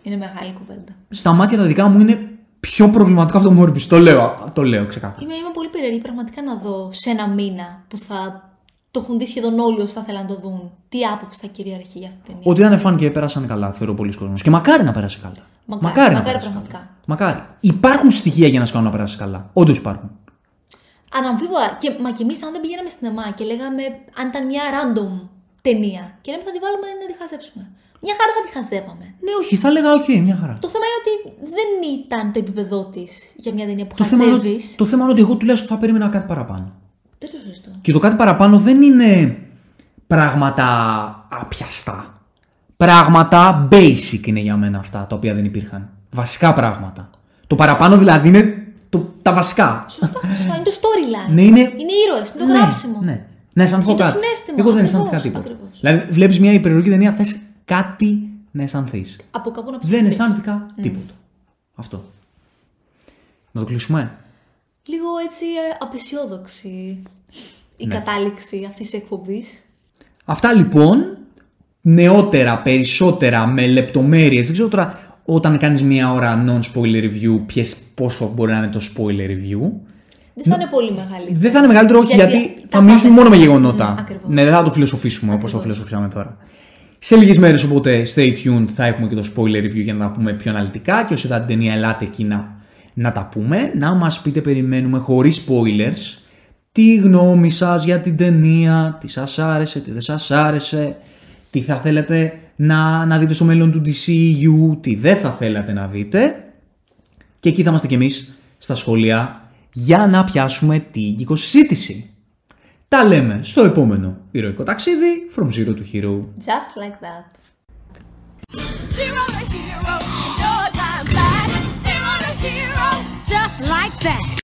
Είναι μεγάλη κουβέντα. Στα μάτια τα δικά μου είναι πιο προβληματικό από το Morbius. Το λέω, το λέω ξεκάθαρα. Είμαι, είμαι πολύ περίεργη πραγματικά να δω σε ένα μήνα που θα το έχουν δει σχεδόν όλοι όσοι θα θέλουν να το δουν. Τι άποψη θα κυριαρχεί για αυτή την ταινία. Ότι ήταν fun και πέρασαν καλά, θεωρώ πολλοί κόσμοι. Και μακάρι να πέρασε καλά. Μακάρι, να μακάρι πέρασε πραγματικά. καλά. Μακάρι. Υπάρχουν στοιχεία για να σου κάνουν να περάσει καλά. Όντως υπάρχουν. Αναμφίβολα. Και, μα και εμείς, αν δεν πηγαίναμε σινεμά και λέγαμε αν ήταν μια random ταινία και λέμε θα τη βάλουμε να τη χαζέψουμε. Μια χαρά θα τη χαζεύαμε. Ναι, όχι, θα έλεγα οκ, μια χαρά. Το θέμα είναι ότι δεν ήταν το επίπεδό της για μια ταινία που Το θέμα, είναι, χαζεύεις. ότι- το θέμα είναι ότι εγώ τουλάχιστον θα περίμενα κάτι παραπάνω. Δεν το συζητώ. Και το κάτι παραπάνω δεν είναι πράγματα απιαστά. Πράγματα basic είναι για μένα αυτά τα οποία δεν υπήρχαν. Βασικά πράγματα. Το παραπάνω δηλαδή είναι το, τα βασικά. Σωστά, σωστά. Είναι το storyline. Ναι, είναι- είναι ήρωες, είναι το Ναι, γράψιμο. Ναι. Να αισθανθώ Είναι το κάτι. συναίσθημα, Εγώ δεν ακριβώς, αισθάνθηκα τίποτα. ακριβώς. Δηλαδή, βλέπεις μια υπερηρωτική ταινία, θες κάτι να αισθανθείς. Από κάπου να Δεν ψηθείς. αισθάνθηκα τίποτα. Αυτό. Να το κλείσουμε. Λίγο έτσι ε, απεσιόδοξη η Ναι. κατάληξη αυτής της εκπομπής. Αυτά λοιπόν, νεότερα, περισσότερα, με λεπτομέρειες. Δεν ξέρω τώρα όταν κάνεις μια ώρα non-spoiler review, ποιες, πόσο μπορεί να είναι το spoiler review. Δεν θα είναι πολύ μεγάλη. Δεν θα είναι μεγαλύτερο, όχι, Γιατί γιατί, τα θα μιλήσουμε πάμε. μόνο με γεγονότα. Μμμ, ακριβώς. ναι, δεν θα το φιλοσοφήσουμε όπως το Ακριβώς. φιλοσοφήσαμε τώρα. Σε λίγες μέρες, οπότε stay tuned, θα έχουμε και το spoiler review για να τα πούμε πιο αναλυτικά και όσοι θα την ταινία ελάτε εκεί να, να τα πούμε. Να μας πείτε, περιμένουμε, χωρίς spoilers, τη γνώμη σας για την ταινία, τι σας άρεσε, τι δεν σας άρεσε, τι θα θέλετε να, να δείτε στο μέλλον του DCU, τι δεν θα θέλατε να δείτε. Και εκεί θα είμαστε κι εμείς στα σχόλια για να πιάσουμε την κυκοσυζήτηση. Τα λέμε στο επόμενο ηρωικό ταξίδι From Zero to Hero. Just like that. Zero to hero, just like that.